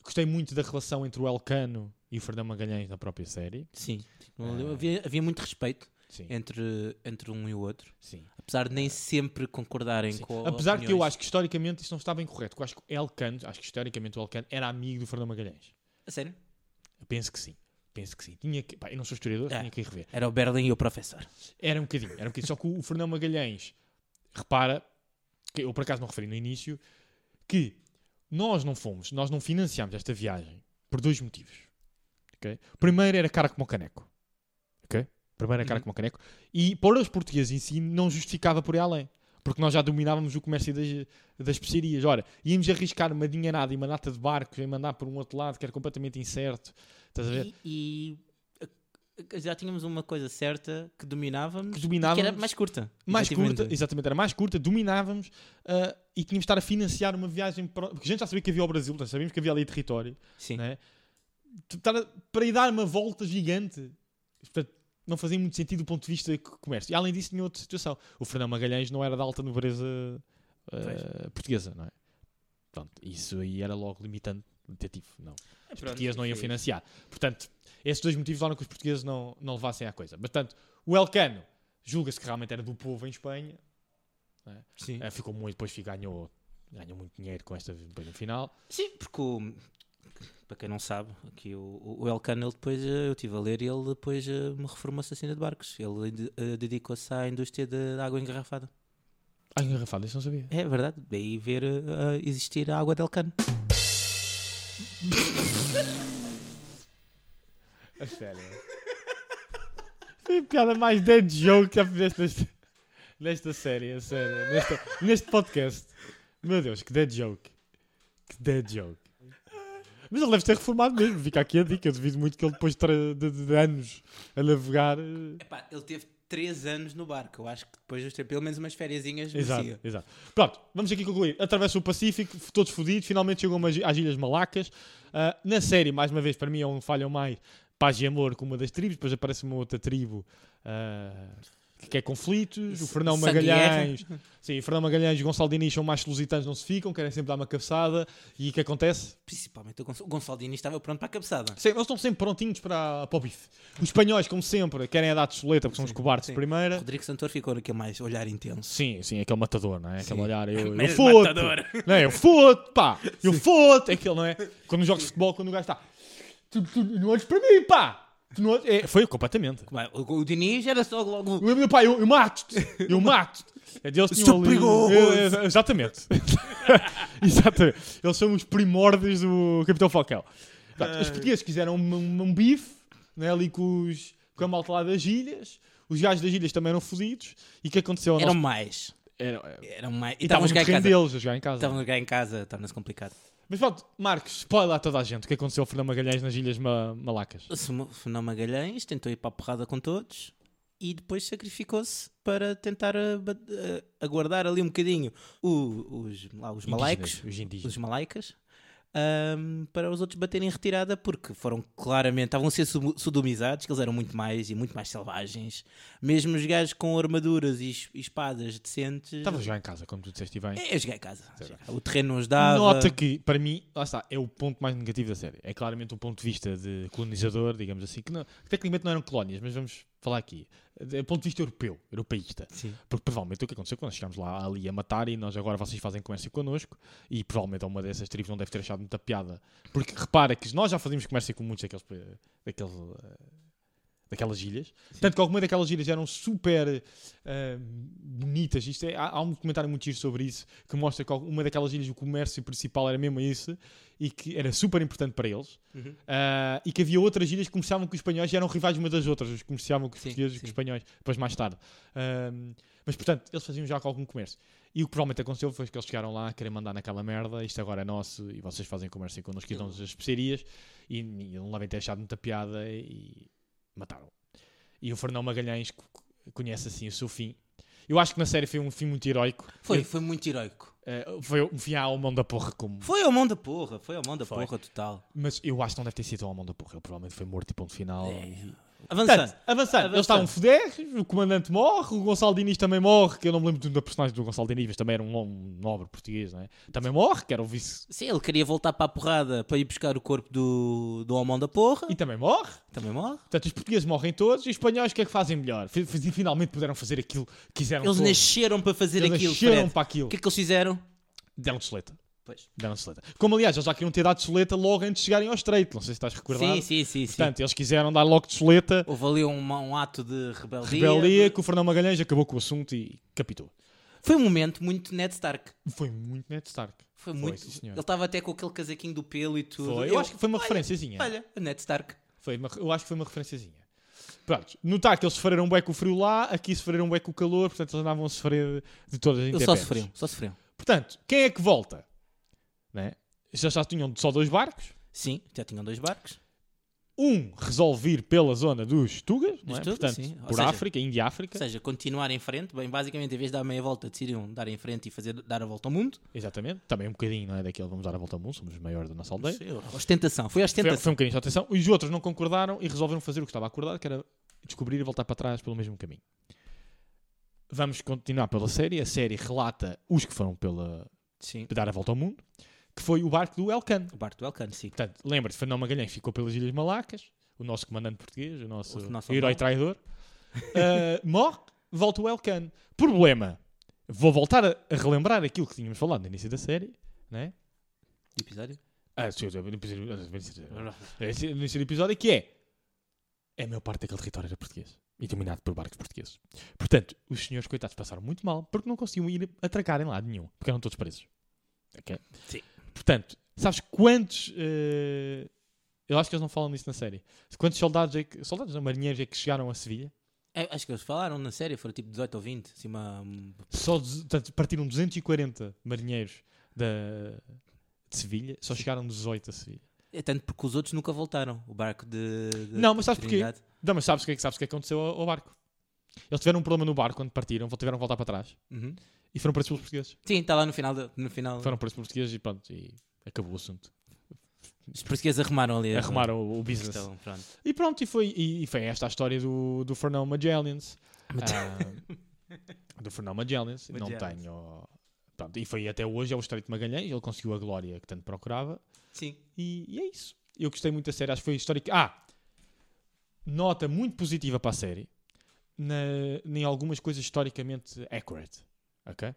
gostei muito da relação entre o Elcano e o Fernando Magalhães na própria série. Sim. Ah. havia, havia muito respeito Sim, entre, entre um e o outro. sim. Apesar de nem sempre concordarem Sim. com Apesar que eu acho que historicamente isso não está bem correto. porque Eu acho que Elcano, acho que historicamente o Elcano era amigo do Fernando Magalhães. A sério? Eu penso que sim. penso que sim. Tinha que, pá, eu não sou historiador, É. tinha que ir rever. Era o Berlim e o professor. Era um bocadinho, era um bocadinho. Só que o Fernão Magalhães, repara, que eu por acaso não referi no início, que nós não fomos, nós não financiámos esta viagem por dois motivos. ok? Primeiro era cara como o caneco. ok? Primeiro era cara Uhum. como o caneco. E para os portugueses em si não justificava por ir além. Porque nós já dominávamos o comércio das, das especiarias. Ora, íamos arriscar uma dinheirada e uma nata de barcos em mandar por um outro lado que era completamente incerto. Estás a ver? E, e, já tínhamos uma coisa certa que dominávamos, Que dominávamos. que era mais curta. mais efetivamente. curta, exatamente, era mais curta, dominávamos ah, e tínhamos de estar a financiar uma viagem para, porque a gente já sabia que havia o Brasil, portanto, sabíamos que havia ali território, Sim. né? Para ir dar uma volta gigante, portanto, não fazia muito sentido do ponto de vista de comércio. E além disso, tinha outra situação: o Fernão Magalhães não era da alta nobreza ah, portuguesa, não é? Pronto, isso aí era logo limitante, não. Os portugueses não iam financiar. Portanto, esses dois motivos tornam que os portugueses não, não levassem à coisa. Portanto, o Elcano julga-se que realmente era do povo em Espanha. Sim. Eh, ficou muito, depois fi- ganhou, ganhou muito dinheiro com esta depois no final. Sim, porque o- para quem não sabe, aqui o, o Elcano, ele depois, eh, eu estive a ler e ele depois eh, me reformou assassina de barcos. Ele de- eh, dedicou-se à indústria de, da água engarrafada. Ah, engarrafado, isso não sabia. É verdade, daí ver eh, existir a água de Elcano. A sério. Foi a piada mais dead joke já fizeste nesta, nesta série, a sério. Nesta, neste podcast. Meu Deus, que dead joke. Que dead joke. Mas ele deve ter reformado mesmo. Fica aqui a dica. Eu duvido muito que ele, depois de, de- de anos a navegar. eh, Epá, ele teve 3 anos no barco. Eu acho que depois de ter pelo menos umas fériasinhas Exato, exato. Pronto, vamos aqui concluir. Atravessa o Pacífico, todos fodidos, finalmente chegam às Ilhas Malacas. Ah, na série, mais uma vez, para mim é um falham mais paz e amor com uma das tribos, depois aparece uma outra tribo ah, que quer conflitos. O Fernão. Magalhães, sim, o Fernão Magalhães e o Gonçalo Diniz são mais lusitanos, não se ficam, querem sempre dar uma cabeçada. E o que acontece? Principalmente o, Gonç o Gonçaldini estava pronto para a cabeçada. Sim, eles estão sempre prontinhos para, para o bife. Os espanhóis, como sempre, querem a dar de soleta porque são os cobardes sim. de primeira. Rodrigo Santor ficou naquele mais olhar intenso. Sim, sim, aquele matador, não é? Aquele Sim. olhar, eu, eu foto. Não é? Eu foto, pá! Eu foto! É aquele, não é? Quando de futebol, quando o gajo está. Tu, tu não olhes para mim, pá! Olhes- é, foi completamente. É? O, o Diniz era só logo. O meu pai, eu, eu mato-te! Eu mato-te! É deles tinham ali- perigoso. É, é, exatamente. exatamente. Eles são os primórdios do Capitão Falcão. Portanto, os portugueses quiseram um, um, um bife, né, ali com, os, com a malta lá das ilhas. Os gajos das ilhas também eram fodidos. E o que aconteceu? Eram nosso- mais. Era, Eram mais. e estavam no a jogar em casa. Estavam a jogar em casa, torna-se complicado. Mas pronto, Marcos, spoiler a toda a gente o que aconteceu ao Fernando Magalhães nas Ilhas Ma- Malacas. O Fernão- Fernão Magalhães tentou ir para a porrada com todos e depois sacrificou-se para tentar aguardar ali um bocadinho o- os, lá, os malaicos, Os indígenas. os malaicas, ahm, para os outros baterem em retirada, porque foram claramente, estavam a ser sodomizados, que eles eram muito mais e muito mais selvagens. Mesmo os gajos com armaduras e, es- e espadas decentes. Estava a jogar em casa, como tu disseste bem. É, eu joguei em casa. O terreno não os dava. Nota que, para mim, lá está, é o ponto mais negativo da série. É claramente um ponto de vista de colonizador, digamos assim, que, não, que tecnicamente não eram colónias, mas vamos falar aqui. É ponto de vista europeu, europeísta. Sim. Porque provavelmente o que aconteceu quando nós chegámos lá ali a matar e nós agora vocês fazem comércio connosco e provavelmente uma dessas tribos não deve ter achado muita piada. Porque repara que nós já fazíamos comércio com muitos daqueles, daqueles, eh, daquelas ilhas. Tanto que algumas daquelas ilhas eram super eh, bonitas. Isto é, há, há um documentário muito giro sobre isso que mostra que uma daquelas ilhas o comércio principal era mesmo isso e que era super importante para eles. Uhum. Ah, e que havia outras ilhas que comerciavam com os espanhóis e eram rivais umas das outras, os que comerciavam com os Sim, portugueses e com sim. os espanhóis, depois mais tarde. Ahm, mas portanto, eles faziam já com algum comércio. E o que provavelmente aconteceu foi que eles chegaram lá a querer mandar naquela merda, isto agora é nosso e vocês fazem comércio connosco e dão-nos as especiarias e, e não devem ter achado muita piada e mataram. E o Fernão Magalhães co- conhece assim o seu fim. Eu acho que na série foi um fim muito heroico. Foi, foi muito heroico. eh, foi um fim à mão da porra como. Foi ao mão da porra, foi ao mão da Foi. porra total. Mas eu acho que não deve ter sido ao mão da porra. Ele provavelmente foi morto e ponto final. É. E- Avançando. Portanto, avançando. Avançando. Eles estavam foder, o comandante morre, o Gonçalo Diniz também morre, que eu não me lembro da personagem do Gonçalo Diniz, mas também era um, nobre português, não é? Também morre, que era o vice. Sim, ele queria voltar para a porrada para ir buscar o corpo do, do Almão da porra. E também morre. Também morre. Portanto, os portugueses morrem todos e os espanhóis o que é que fazem melhor? Fi- fi- Finalmente puderam fazer aquilo que quiseram Eles todos. nasceram para fazer Eles aquilo. nasceram Fred. para aquilo. O que é que eles fizeram? Deram de soleta. Pois. Deram soleta. Como aliás, eles já queriam ter dado soleta logo antes de chegarem ao estreito. Não sei se estás recordado. Sim, sim, sim. sim. Portanto, eles quiseram dar logo de soleta, Houve ali um, um ato de rebeldia. rebeldia, que o Fernão Magalhães acabou com o assunto e capitou. Foi um momento muito Ned Stark. Foi muito Ned Stark. Foi Foi, muito. sim. Ele estava até com aquele casaquinho do pelo e tudo. Foi. Eu acho que foi uma referenciazinha. Olha, Ned Stark. Foi uma- eu acho que foi uma referenciazinha. Pronto, notar que eles sofreram bem com o frio lá, aqui sofreram bem com o calor, portanto eles andavam a sofrer de todas as Eles só sofriam, só sofriam. Portanto, quem é que volta? Né? Já, já tinham só dois barcos. Sim, já tinham dois barcos. Um resolve ir pela zona dos Tugas, não é? Tugas, portanto, sim. Por seja, África, Índia-África. Ou seja, continuar em frente. Bem, basicamente, em vez de dar meia volta, decidiram dar em frente e fazer, dar a volta ao mundo. Exatamente. Também um bocadinho, não é? Daquele vamos dar a volta ao mundo, somos os maiores da nossa aldeia. Sim, Ostentação. Foi a Foi, ostentação. foi um bocadinho de atenção. E os outros não concordaram e resolveram fazer o que estava acordado, que era descobrir e voltar para trás pelo mesmo caminho. Vamos continuar pela série. A série relata os que foram pela Sim. dar a volta ao mundo, que foi o barco do Elcan. O barco do Elcano, sim. Portanto, lembra-te, Fernão Magalhães ficou pelas Ilhas Malacas, o nosso comandante português, o nosso, O nosso herói traidor, Ah, morre, volta o Elcan. Problema, vou voltar a, relembrar aquilo que tínhamos falado no início da série, né? Episódio? Ah, sim, no início- no início do episódio, que é a maior parte daquele território era português e dominado por barcos portugueses. Portanto, os senhores coitados passaram muito mal porque não conseguiam ir atracar em lado nenhum, porque eram todos presos. Ok? Sim. Portanto, sabes quantos. eh, eu acho que eles não falam nisso na série. Quantos soldados é que. Soldados, não, marinheiros é que chegaram a Sevilha? É, acho que eles falaram na série, foram tipo 18 ou 20. Assim, uma... Só portanto, partiram 240 marinheiros da, de Sevilha, só chegaram 18 a Sevilha. É tanto porque os outros nunca voltaram. O barco de. de Não, mas sabes porquê? Não, mas sabes o que é que, sabes o que é que aconteceu ao, ao barco? Eles tiveram um problema no barco quando partiram, tiveram que voltar para trás Uhum. e foram presos pelos portugueses. Sim, está lá no final. de- no final. Foram presos pelos portugueses e pronto, e acabou o assunto. Os portugueses arrumaram ali. Arrumaram o, o business. questão, pronto. E pronto, e foi, e, e foi esta a história do, do Fernão Magellan. Ah, do Fernão Magellan. Não Magellan. tenho. Pronto, e foi até hoje, é o Estreito de Magalhães. Ele conseguiu a glória que tanto procurava. Sim. E, e é isso. Eu gostei muito da série. Acho que foi que. Ah! Nota muito positiva para a série. Na, em algumas coisas historicamente accurate. Ok?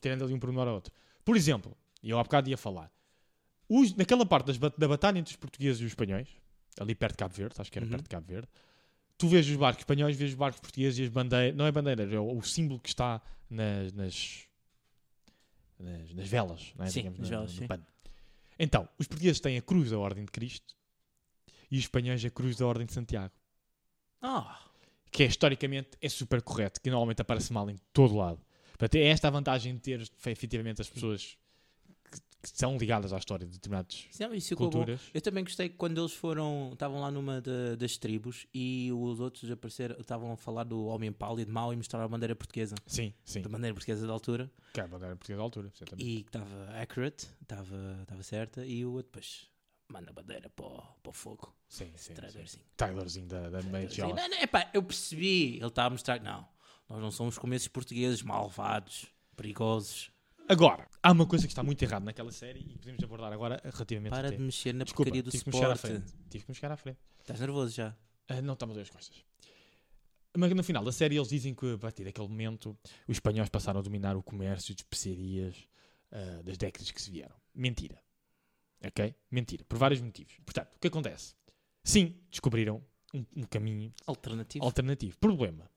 Tirando ali um pormenor a outro. Por exemplo, e eu há bocado ia falar. Os, naquela parte das da batalha entre os portugueses e os espanhóis, ali perto de Cabo Verde, acho que era Uhum. perto de Cabo Verde, tu vês os barcos espanhóis, vês os barcos portugueses e as bandeiras. Não é bandeiras, é o, o símbolo que está nas. nas, nas, nas velas, não é? Sim, Digamos, nas no- velas, no pano. Então, os portugueses têm a cruz da Ordem de Cristo e os espanhóis a cruz da Ordem de Santiago. Ah, Que é, historicamente é super correto, que normalmente aparece mal em todo lado. Portanto, é esta a vantagem de ter fe- efetivamente as pessoas que, que são ligadas à história de determinadas isso, isso ficou bom. culturas. Eu também gostei quando eles foram, estavam lá numa da- das tribos e os outros apareceram, estavam a falar do homem pálido mau e mostraram a bandeira portuguesa, Sim, sim. da bandeira portuguesa da altura Que é a bandeira portuguesa da altura, certamente. e que estava accurate, estava estava certa e o outro depois manda bandeira para o, para o fogo. Sim, sim. sim. Trailerzinho. Tylerzinho da, da Major. não, não, epá, eu percebi, ele está a mostrar que não, nós não somos como esses portugueses malvados, perigosos. Agora, há uma coisa que está muito errada naquela série e podemos abordar agora relativamente Para de mexer na Desculpa, porcaria do tive que suporte. frente. Tive que me chegar à frente. Estás nervoso já? Ah, não, está-me as costas. Mas no final da série eles dizem que a partir daquele momento os espanhóis passaram a dominar o comércio de especiarias ah, das décadas que se vieram. Mentira. Ok? Mentira. Por vários motivos. Portanto, o que acontece? Sim, descobriram um, um caminho Alternativo. alternativo. Problema.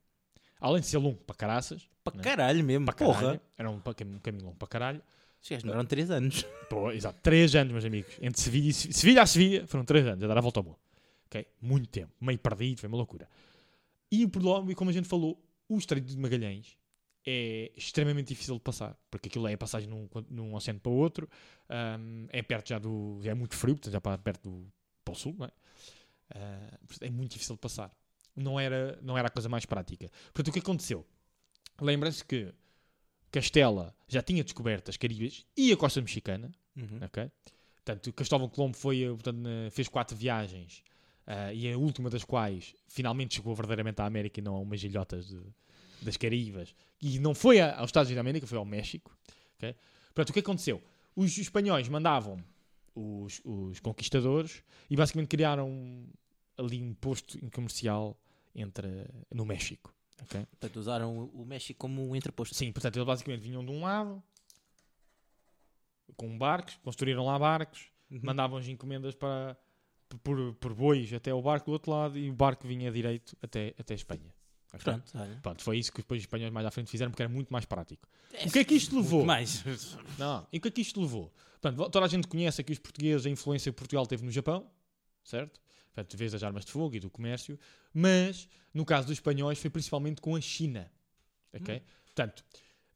Além de ser longo para caraças, Para né? caralho mesmo, para porra. caralho, era um, um caminho longo para caralho. Gajos demoraram 3 anos. Pô, exato, 3 anos, meus amigos. Entre Sevilha, e, Se- Sevilha a Sevilha foram 3 anos a dar a volta ao mundo. Ok? Muito tempo, meio perdido, foi uma loucura. E lá, e como a gente falou, o Estreito de Magalhães é extremamente difícil de passar, porque aquilo é a passagem num, num oceano para o outro, ahm, é perto já do. é muito frio, portanto já para perto do Polo Sul, não é? Portanto, é muito difícil de passar. Não era, não era a coisa mais prática. Portanto, o que aconteceu? Lembra-se que Castela já tinha descoberto as Caribes e a costa mexicana, Uhum. ok? Portanto, Cristóvão Colombo foi, eh, portanto, fez quatro viagens ah, e a última das quais finalmente chegou verdadeiramente à América e não a umas ilhotas de- das Caribas. E não foi a- aos Estados Unidos da América, foi ao México. ok? Portanto, o que aconteceu? Os espanhóis mandavam os, os conquistadores e basicamente criaram ali um posto comercial entre, no México. ok? Portanto, usaram o- o México como um entreposto. Sim, portanto, eles basicamente vinham de um lado com barcos, construíram lá barcos, Uhum. mandavam as encomendas para, por, por bois até o barco do outro lado e o barco vinha direito até, até a Espanha. Pronto, olha. Pronto, foi isso que depois os espanhóis mais à frente fizeram porque era muito mais prático. O que é que isto levou? Mais. Não, e o que é que isto levou? Portanto, toda a gente conhece aqui os portugueses, a influência que Portugal teve no Japão, certo? Portanto, vez das armas de fogo e do comércio, mas no caso dos espanhóis foi principalmente com a China, ok? Portanto,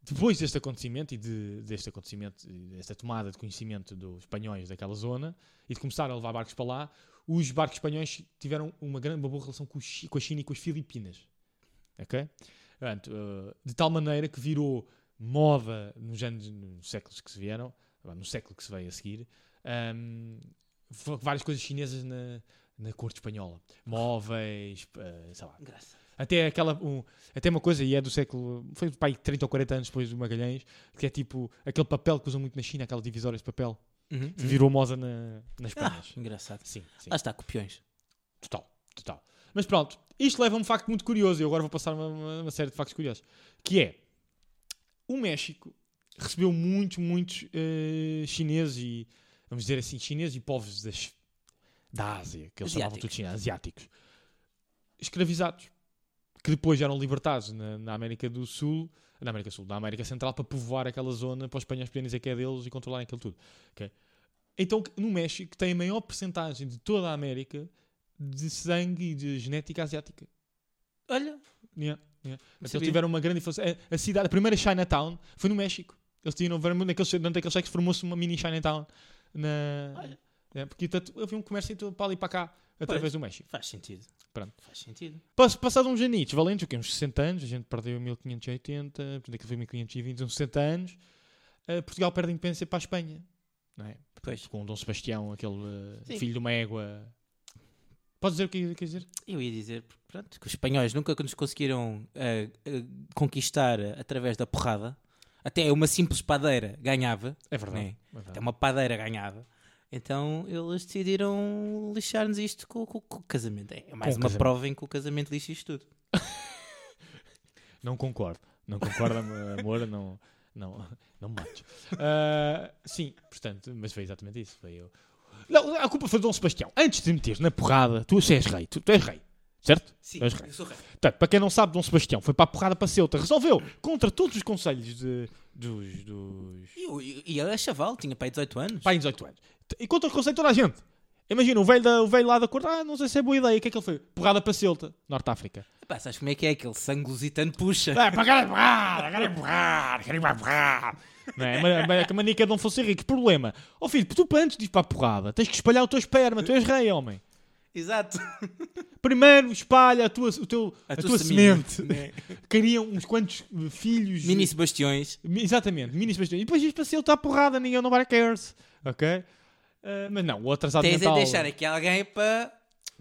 depois deste acontecimento e de, deste acontecimento, desta tomada de conhecimento dos espanhóis daquela zona e de começar a levar barcos para lá, os barcos espanhóis tiveram uma grande, uma boa relação com, o com a China e com as Filipinas, ok? Portanto, eh, de tal maneira que virou moda nos anos, nos séculos que se vieram, no século que se veio a seguir, ahm, v- várias coisas chinesas na, na corte espanhola. Móveis, eh, sei lá. Até, aquela, um- até uma coisa, e é do século, foi aí 30 ou 40 anos depois do Magalhães, que é tipo aquele papel que usam muito na China, aquelas divisórias de papel, Uhum. virou moda na, nas Ah, engraçado. Sim, sim. Lá está, copiões. Total, total. Mas pronto, isto leva a um facto muito curioso e agora vou passar uma, uma- uma série de factos curiosos. Que é, o México recebeu muitos, muitos eh, chineses e, vamos dizer assim, chineses e povos das, da Ásia, que eles chamavam tudo China, asiáticos, escravizados, que depois eram libertados na, na América do Sul, na América Sul, na América Central, para povoar aquela zona, para os espanhóis poderem dizer que é deles e controlarem aquilo tudo. ok? Então, no México, tem a maior percentagem de toda a América de sangue e de genética asiática. Olha, Yeah, yeah. Então, eles tiveram uma grande influência. A, a cidade, a primeira Chinatown foi no México. Eles tinham, naqueles, dentro daqueles séculos formou-se uma mini Chinatown. Na, Olha. É, porque tanto, havia um comércio para ali e para cá, através do México. faz sentido. Pronto. Faz sentido. Pass- Passado uns anitos valentes, o quê? uns 60 anos, a gente perdeu em 1580, portanto aquilo foi 1520, uns 60 anos, eh, Portugal perde a independência para a Espanha. Não é? Pois. Com o Dom Sebastião, aquele eh, filho de uma égua. Podes dizer o que quer dizer? Eu ia dizer pronto, que os espanhóis nunca nos conseguiram ah, ah, conquistar através da porrada. Até uma simples padeira ganhava. É verdade. né? é verdade. Até uma padeira ganhava. Então eles decidiram lixar-nos isto com, com- com o casamento. É mais Com uma casamento. prova em que o casamento lixa isto tudo. Não concordo. Não concordo, am- amor, não, não, não me mates. Ah, sim, portanto, mas foi exatamente isso. Foi eu. Não, a culpa foi de Dom Sebastião. Antes de meteres na porrada, tu és rei. Tu, tu és rei. Certo? Sim, És rei. eu sou rei. Portanto, para quem não sabe, Dom Sebastião foi para a porrada para Ceuta. Resolveu, contra todos os conselhos de, dos, dos... E, e ele é chaval, tinha pai 18 anos. Pai, 18 anos. E contra os conselhos de toda a gente. Imagina, o velho, da, o velho lá da corte, ah, não sei se é boa ideia. O que é que ele foi? Porrada para Ceuta, Norte África. Pá, sabes como é que é? Aquele sangue lusitano puxa. É, para quero empurrar, quero empurrar, quero empurrar. Não é? Mas- Que a manica não fosse rico. Problema. Ó filho, tu para antes de ir para a porrada, tens que espalhar o teu esperma. Tu és rei, homem. Exato. Primeiro espalha a tua, o teu, a, tua, semente. né? Criam uns quantos filhos. Mini Sebastiões. Exatamente, mini Sebastião. E depois isto para ser está a porrada, ninguém não vai cares. Ok? Eh, mas não, o atrasado Tens mental... a deixar aqui alguém para.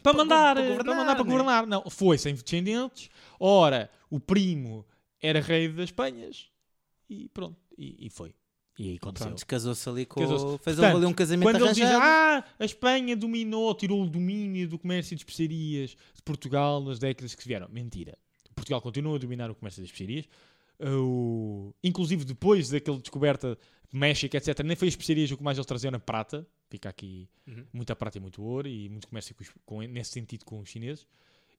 para mandar, para para, governar, mandar para né? governar. Não, foi sem descendentes. Ora, o primo era rei das Espanhas e pronto, e, e foi. E aí aconteceu. Pronto, casou-se ali com. Casou-se. Fez Portanto, ali um casamento Quando eles dizem, arranjado. ah, a Espanha dominou, tirou o domínio do comércio de especiarias de Portugal nas décadas que se vieram. Mentira. Portugal continua a dominar o comércio das especiarias. O- Inclusive, depois daquela descoberta de México, etc., nem foi as especiarias o que mais eles traziam na prata. Fica aqui Uhum. muita prata e muito ouro e muito comércio com com- nesse sentido com os chineses.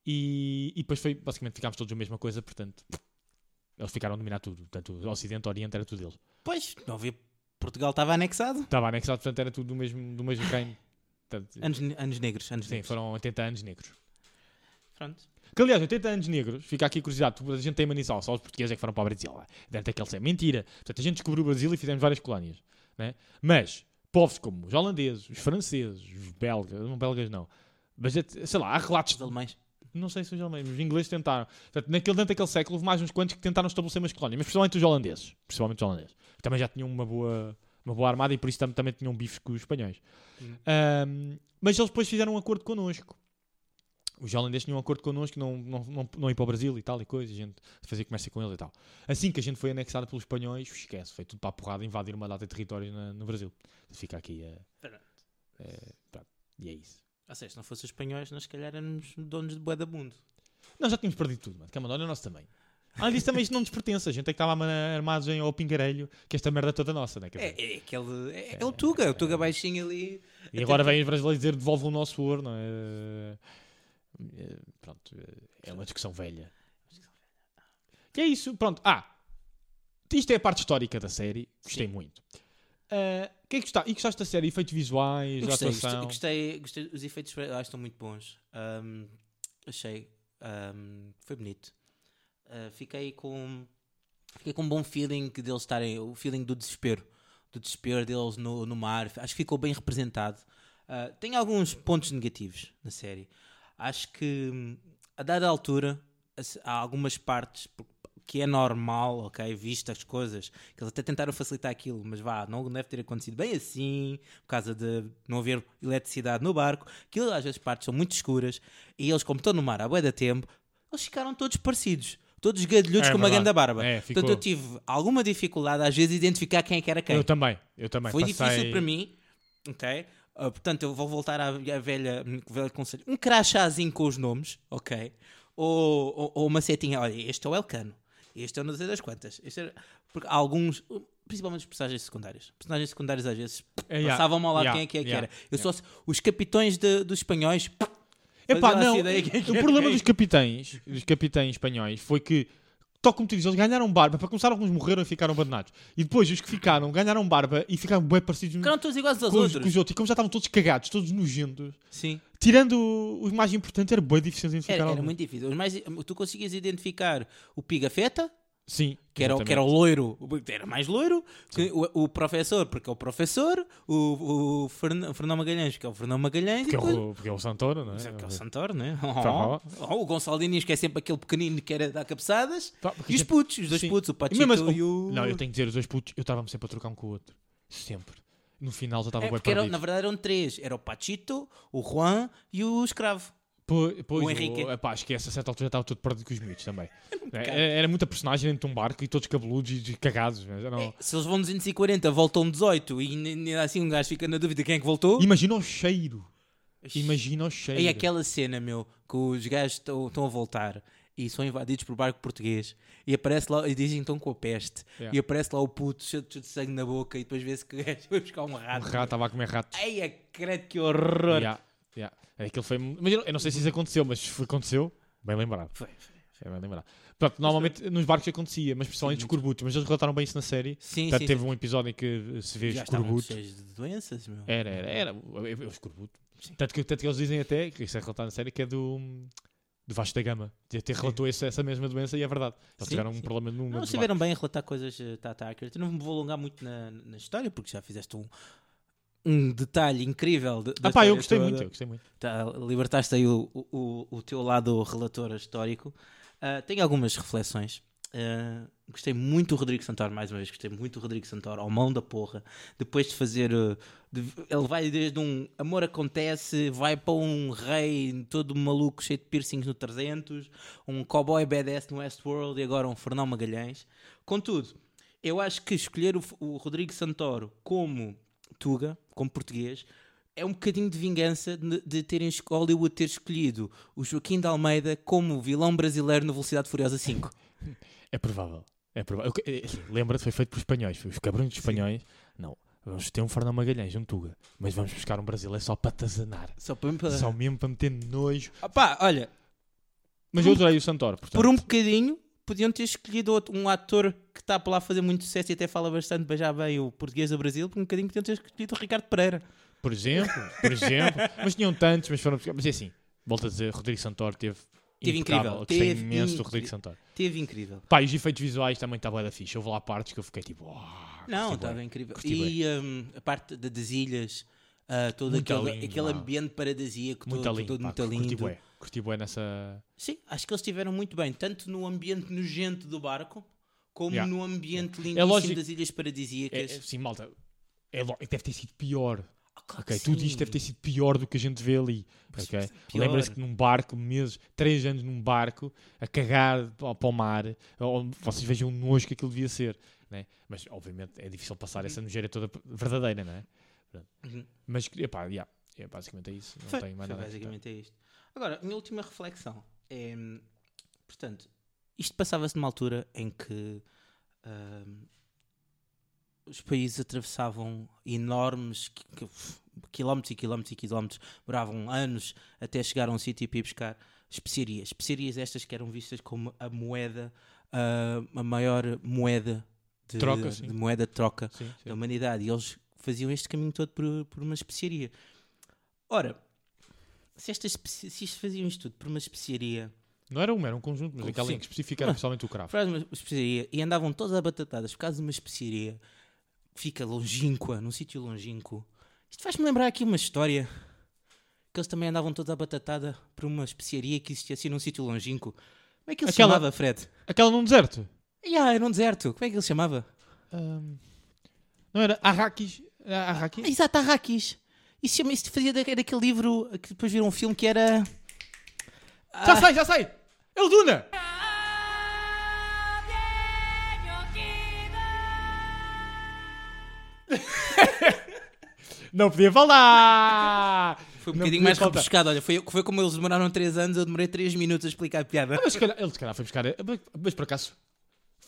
E, e depois foi, basicamente, ficámos todos a mesma coisa, portanto, eles ficaram a dominar tudo. Portanto, o Ocidente, o Oriente, era tudo deles. Pois, não havia. Portugal estava anexado. Estava anexado, portanto, era tudo do mesmo, do mesmo reino. Anos, anos negros. Anos Sim, negros. foram 80 anos negros. Pronto. Que aliás, 80 anos negros, fica aqui a curiosidade, a gente tem manição, só os portugueses é que foram para o Brasil. lá. Deve ter aquele ser. Mentira. Portanto, a gente descobriu o Brasil e fizemos várias colónias. Né? Mas, povos como os holandeses, os franceses, os belgas, não belgas não, mas é- sei lá, há relatos, Os alemães. Não sei se os alemães, os ingleses tentaram. Portanto, naquele, dentro daquele século houve mais uns quantos que tentaram estabelecer umas colónias, mas principalmente os holandeses. Principalmente os holandeses. Também já tinham uma boa, uma boa armada e por isso tam- também tinham bifes com os espanhóis. Hum. Ahm, mas eles depois fizeram um acordo connosco. Os holandeses tinham um acordo connosco, não, não, não, não ir para o Brasil e tal e coisa, a gente fazia comércio com eles e tal. Assim que a gente foi anexado pelos espanhóis, esquece, foi tudo para a porrada, invadir uma data de territórios na- no Brasil. Fica aqui a. É, pronto, e é isso. Ou seja, se não fossem os espanhóis, nós se calhar éramos donos de bué da mundo. Nós já tínhamos perdido tudo, mano. Calma, olha o nosso tamanho. Além disso, também isto não nos pertence. A gente é que estava armados em ao pingarelho, que esta merda é toda nossa, né? Quer dizer, É, é aquele. É, é o Tuga, o Tuga baixinho ali. E agora vêm os brasileiros dizer devolve o nosso ouro, não é? Eh, Pronto, é uma discussão velha. E é isso, pronto. Ah, isto é a parte histórica da série. Gostei muito. Ah, O que é que gostaste? E gostaste da série? Efeitos visuais, gostei, gostei, atuação? gostei, gostei, os efeitos acho que estão muito bons. Ahm, achei. ahm, foi bonito. Ah, fiquei com. Fiquei com um bom feeling deles estarem. O feeling do desespero. Do desespero deles no, no mar. Acho que ficou bem representado. Ah, tem alguns pontos negativos na série. Acho que hum, a dada altura há algumas partes que é normal, ok? Visto as coisas, que eles até tentaram facilitar aquilo, mas vá, não deve ter acontecido bem assim, por causa de não haver eletricidade no barco. Aquilo às vezes partes são muito escuras e eles, como estão no mar há bué de tempo, eles ficaram todos parecidos. Todos gadilhudos É com uma grande barba. É, ficou. Portanto, eu tive alguma dificuldade às vezes de identificar quem é que era quem. Eu também, eu também. Foi passei... difícil para mim, ok? Ah, portanto, eu vou voltar à, à velha, velha conselho. Um crachazinho com os nomes, ok? Ou, ou, ou uma setinha, olha, este é o Elcano, este é o não sei das quantas. Este é- Porque alguns, principalmente os personagens secundários. Personagens secundários às vezes É, yeah, passavam ao lado yeah, quem é que, é que yeah, era. Eu só, os capitões de- dos espanhóis, Epá, não, ideia é que o era problema dos capitães, dos capitães espanhóis, foi que, tal como tu dizes, eles ganharam barba. Para começar, alguns morreram e ficaram abandonados. E depois, os que ficaram, ganharam barba e ficaram bem parecidos ficaram todos iguais aos com, os, outros. com os outros. E como já estavam todos cagados, todos nojentos, Sim. tirando o, o mais importante, era bem difícil de identificar. Era, era algum. muito difícil. Os mais, tu conseguias identificar o Pigafetta, Sim, que era, o- que era o loiro, era mais loiro, que o, o professor, porque é o professor, o, o Fern- Fernão Magalhães, que é o Fernão Magalhães, Porque e é depois... o, porque é o Santoro, não é? Que é o Santoro, né? Tá Oh, o Gonçalo Diniz, que é sempre aquele pequenino que era dar cabeçadas. Porque E os sempre- putos, os dois Sim. putos, o Pachito assim- e o... Não, eu tenho que dizer, os dois putos, eu estava-me sempre a trocar um com o outro. Sempre. No final já estava É, bem porque era- perdido. na verdade eram três. Era o Pachito, o Juan e o escravo. Pois, pois, O Henrique. epá, esquece, a certa altura estava todo perdido com os miúdos também. Era, era muita personagem dentro de um barco e todos cabeludos e cagados. Não... É, se eles vão 240, voltam 18 e assim um gajo fica na dúvida quem é que voltou. Imagina o cheiro. Imagina o cheiro. É aquela cena, meu, que os gajos estão a voltar e são invadidos por barco português e aparece lá e dizem que estão com a peste Yeah. e aparece lá o puto cheio de sangue na boca e depois vê-se que o gajo foi buscar um Um rato. rato, estava a comer ratos. Ai, credo que horror! Yeah, yeah. Aquilo foi... Mas eu, eu não sei se isso aconteceu, mas se aconteceu, bem lembrado. Foi, foi. É bem lembrado. Pronto, normalmente nos barcos acontecia, mas principalmente os escorbutos. Mas eles relataram bem isso na série. Sim, Portanto, sim, teve sim. um episódio em que se vê Já cheios de doenças, meu. Era, era, era. O, o, o escorbuto. Tanto que, tanto que eles dizem até, que isso é relatado na série, que é do, do Vasco da Gama. De Até relatou essa, essa mesma doença e é verdade. Eles Sim, tiveram um sim. problema no Não, estiveram bem a relatar coisas uh, tá, tá accurate. Eu não me vou alongar muito na, na história porque já fizeste um, um detalhe incrível. De, Ah pá, eu gostei toda. muito, eu gostei muito. Tá, libertaste aí o, o, o- teu lado relator histórico. Ah, tenho algumas reflexões. Ah, gostei muito do Rodrigo Santoro, mais uma vez, gostei muito do Rodrigo Santoro, ao mão da porra. Depois de fazer. ah, de- ele vai desde um amor acontece, vai para um rei todo maluco, cheio de piercings no 300, um cowboy badass no Westworld e agora um Fernão Magalhães. Contudo, eu acho que escolher o, o Rodrigo Santoro como Tuga, como português, é um bocadinho de vingança de, de terem Hollywood ter escolhido o Joaquim de Almeida como vilão brasileiro no Velocidade Furiosa 5. É provável. É provável. É, assim, Lembra-te, foi feito por espanhóis. Foi os cabrões dos espanhóis. Não. Vamos ter um Fernão Magalhães, um Tuga. Mas vamos buscar um brasileiro só para atazanar. Só para. Só mesmo para meter nojo. Ah pá, olha, Mas eu adorei o Santoro. Portanto, por um bocadinho podiam ter escolhido outro- um ator que está para lá a fazer muito sucesso e até fala bastante beijar bem o português do Brasil, por um bocadinho podiam ter escolhido o Ricardo Pereira. Por exemplo, por exemplo. mas tinham tantos, mas foram. Mas é assim, volto a dizer, Rodrigo Santoro teve. Teve impecável. incrível, teve imenso do. Rodrigo Santoro. Teve incrível. Pá, e os efeitos visuais também estavam da fixe. Houve lá partes que eu fiquei tipo. "Uau, Não, estava bué." incrível. E hum, a parte da- das ilhas, ah, todo Muito aquele, lindo, aquele ambiente paradisíaco, Muito todo, lindo. todo pá, muito lindo. Curti bué nessa. Sim, acho que eles estiveram muito bem, tanto no ambiente nojento do barco, como Yeah. no ambiente É lindíssimo lógico- das ilhas É, paradisíacas. é, sim, malta. É, lo- deve ter sido pior. Ah, claro Ok, que tudo isto deve ter sido pior do que a gente vê ali. Mas ok? pior. Lembra-se que num barco, meses, três anos num barco, a cagar pa- para o mar, vocês vejam o nojo que aquilo devia ser. Né? Mas, obviamente, é difícil passar essa nojeira toda verdadeira, não é? Uhum. Mas, epá, yeah, é basicamente é isso. Não Foi, tenho mais nada basicamente é isto. Agora, minha última reflexão é, portanto, Isto passava-se numa altura em que ahm, os países atravessavam enormes qui- qui- quilómetros e quilómetros e quilómetros, demoravam anos até chegar a um sítio para ir buscar especiarias. Especiarias estas que eram vistas como a moeda, ah, a maior moeda de, Troca, sim. de moeda de troca Sim, sim. da humanidade. E eles faziam este caminho todo por, por uma especiaria. Ora, se, especi- se isto faziam isto tudo por uma especiaria, Não era uma, era um conjunto, mas aquela em que específica era principalmente o cravo. faz uma especiaria e andavam todas abatatadas por causa de uma especiaria que fica longínqua, num sítio longínquo. Isto faz-me lembrar aqui uma história que eles também andavam todos abatatada por uma especiaria que existia assim num sítio longínquo. Como é que ele se Aquela- chamava, Fred? Aquela num deserto. Yeah, era um deserto. Como é que ele se chamava? Ahm, não era Arrakis? Era Ah, Arrakis? exato, Arrakis. Isso, chama, isso fazia da- daquele livro que depois viram um filme que era. Já sei, já sei! É o Duna! Não podia falar! Foi um Não bocadinho mais faltar. rebuscado. Olha, foi, foi como eles demoraram 3 anos, eu demorei 3 minutos a explicar a piada. Mas se calhar, ele se calhar foi buscar. Mas, mas por acaso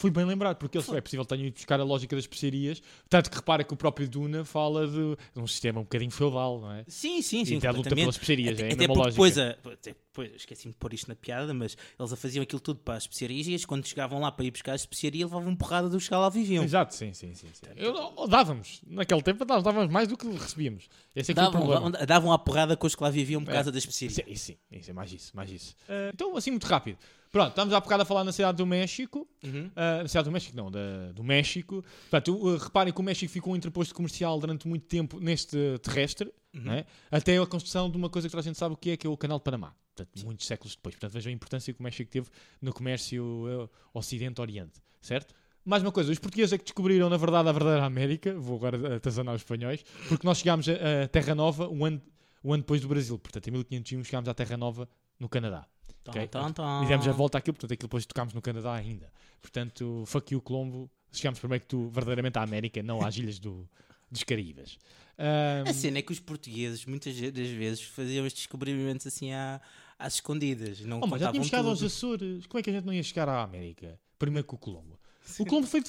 foi bem lembrado, porque é possível que tenha ido buscar a lógica das especiarias. Tanto que repara que o próprio Duna fala de, de um sistema um bocadinho feudal, não é? Sim, sim, sim. e da luta completamente. pelas especiarias, Até, é a até mesma depois, a, até depois esqueci-me de pôr isto na piada, mas eles faziam aquilo tudo para as especiarias e eles, quando chegavam lá para ir buscar a especiaria levavam porrada dos que lá viviam. Exato, sim, sim, sim. sim. Eu, não- dávamos, naquele tempo nós dávamos mais do que recebíamos. Esse é que foi o Davam, problema. davam, davam a porrada com os que lá viviam por É. causa da especiaria. Isso, é- isso sim, isso é mais isso, mais isso. Ah, então, assim, muito rápido. Pronto, estamos há bocado a falar na cidade do México. Uhum. Ah, na cidade do México, não, da- do México. Portanto, uh, reparem que o México ficou um interposto comercial durante muito tempo neste terrestre, não é? até a construção de uma coisa que toda a gente sabe o que é, que é o Canal de Panamá. Portanto, muitos séculos depois. Portanto, vejam a importância que o México teve no comércio uh, Ocidente-Oriente, certo? Mais uma coisa, os portugueses é que descobriram, na verdade, a verdadeira América. Vou agora atazanar os espanhóis. Porque nós chegámos a Terra Nova um ano, um ano depois do Brasil. Portanto, em 1501 chegámos à Terra Nova no Canadá. Ok? Tom, tom, tom. E demos a volta àquilo, portanto, aquilo depois tocámos no Canadá ainda. Portanto, fuck you, Colombo. Chegámos primeiro que tu, verdadeiramente, à América, não às ilhas do, dos Caraíbas. Ahm, A cena é que os portugueses muitas das vezes faziam estes descobrimentos assim à- às escondidas. Não oh, mas já tínhamos chegado aos Açores. Como é que a gente não ia chegar à América? Primeiro que o Colombo. O Colombo foi...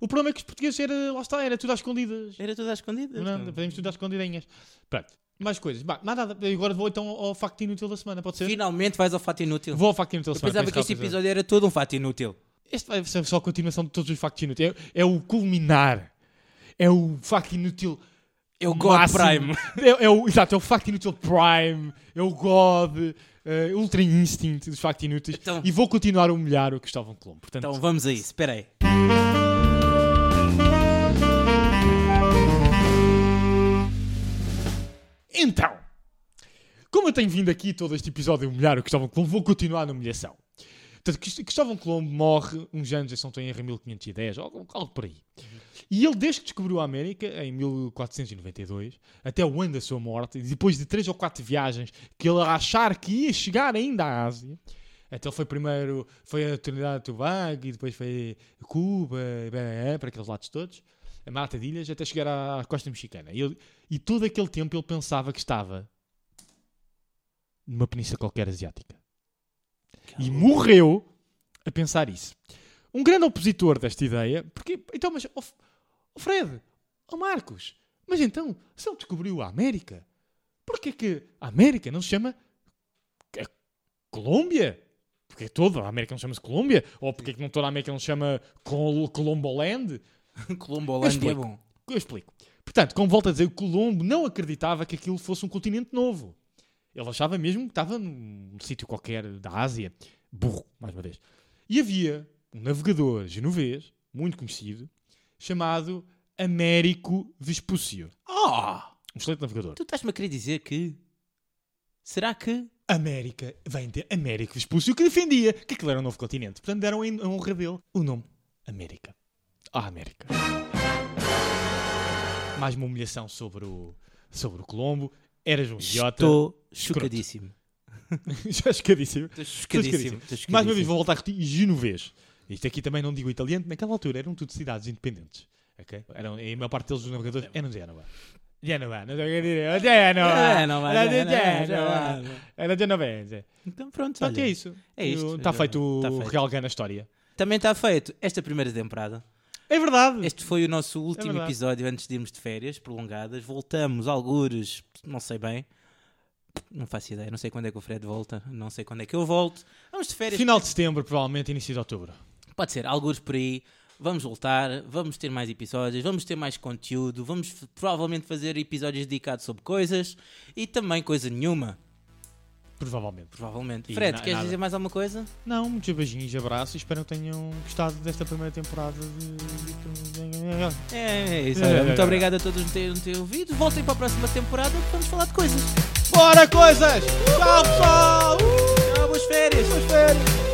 O problema é que os portugueses, era, lá está, era tudo às escondidas. Era tudo às escondidas. Não, não. fazemos tudo às escondidinhas. Pronto, mais coisas. Bah, mais nada. Agora vou então ao facto inútil da semana, pode ser? Finalmente vais ao fato inútil. Vou ao facto inútil da Eu semana. pensava que este episódio era todo um fato inútil. Este vai ser só a continuação de todos os factos inúteis. É, é o culminar. É o facto inútil. É o God máximo. Prime. É, é o, exato, é o facto inútil Prime. É o God. eh, Ultra Instinct dos factos inúteis. Então- E vou continuar a humilhar o Cristóvão Colombo. Portanto, Então vamos a isso, espera aí. Então, como eu tenho vindo aqui todo este episódio a humilhar o Cristóvão Colombo, vou continuar na humilhação. Portanto, Crist- Cristóvão Colombo morre uns anos, eu se não estou em erro, em 1510, algo, algo por aí. E ele, desde que descobriu a América, em 1492, até o ano da sua morte, depois de três ou quatro viagens que ele achar que ia chegar ainda à Ásia, então foi primeiro foi a Trinidade e Tobago, e depois foi Cuba, bem, para aqueles lados todos, a Mata de Ilhas, até chegar à, à costa mexicana. E, ele- e todo aquele tempo ele pensava que estava numa península qualquer asiática. E morreu a pensar isso. Um grande opositor desta ideia, porque, então, mas, F- ó Fred, ó Marcos, mas então, se ele descobriu a América, porquê que a América não se chama é Colômbia? Porque toda a América não chama-se Colômbia? Ou porque que não toda a América não se chama Col Colomboland? Colombolândia é bom. Eu explico. Portanto, como volto a dizer, o Colombo não acreditava que aquilo fosse um continente novo. Ele achava mesmo que estava num sítio qualquer da Ásia. Burro, mais uma vez. E havia um navegador genovês, muito conhecido, chamado Américo Vespúcio. Ah! Um excelente navegador. Tu estás-me a querer dizer que. Será que. América vem de Américo Vespúcio, que defendia que aquilo era um novo continente. Portanto, deram em honra dele o nome América. A América. Mais uma humilhação sobre o, sobre o Colombo. Eras um idiota. Estou chocadíssimo. Já escadíssimo. Estou chocadíssimo. Mais uma vez chocadíssimo. vou voltar a repetir genovês. Isto aqui também não digo italiano, naquela altura eram tudo cidades independentes. ok? Eram, e a maior parte deles, os navegadores, eram de Génova. Já não sei o que dizer. Não vai, Era 90. Então pronto, Portanto, olha. é isso. É isto. Está feito o Tá feito. Real Gun a história. Também está feito esta primeira temporada. É verdade. Este foi o nosso último verdade. episódio antes de irmos de férias prolongadas. Voltamos, algures, não sei bem. Não faço ideia, não sei quando é que o Fred volta, não sei quando é que eu volto. Vamos de férias. Final de setembro, provavelmente, início de outubro. Pode ser, algures por aí. Vamos voltar, vamos ter mais episódios, vamos ter mais conteúdo, vamos provavelmente fazer episódios dedicados sobre coisas e também coisa nenhuma, Provavelmente. provavelmente. E Fred, na- queres nada. dizer mais alguma coisa? Não, muitos beijinhos, abraços. Espero que tenham gostado desta primeira temporada de. É, é isso. É, olha, é, muito é. obrigado a todos por terem terem ouvido. Voltem para a próxima temporada que vamos falar de coisas. Bora, coisas! Tchau, pessoal! Tchau, boas férias! Boas férias!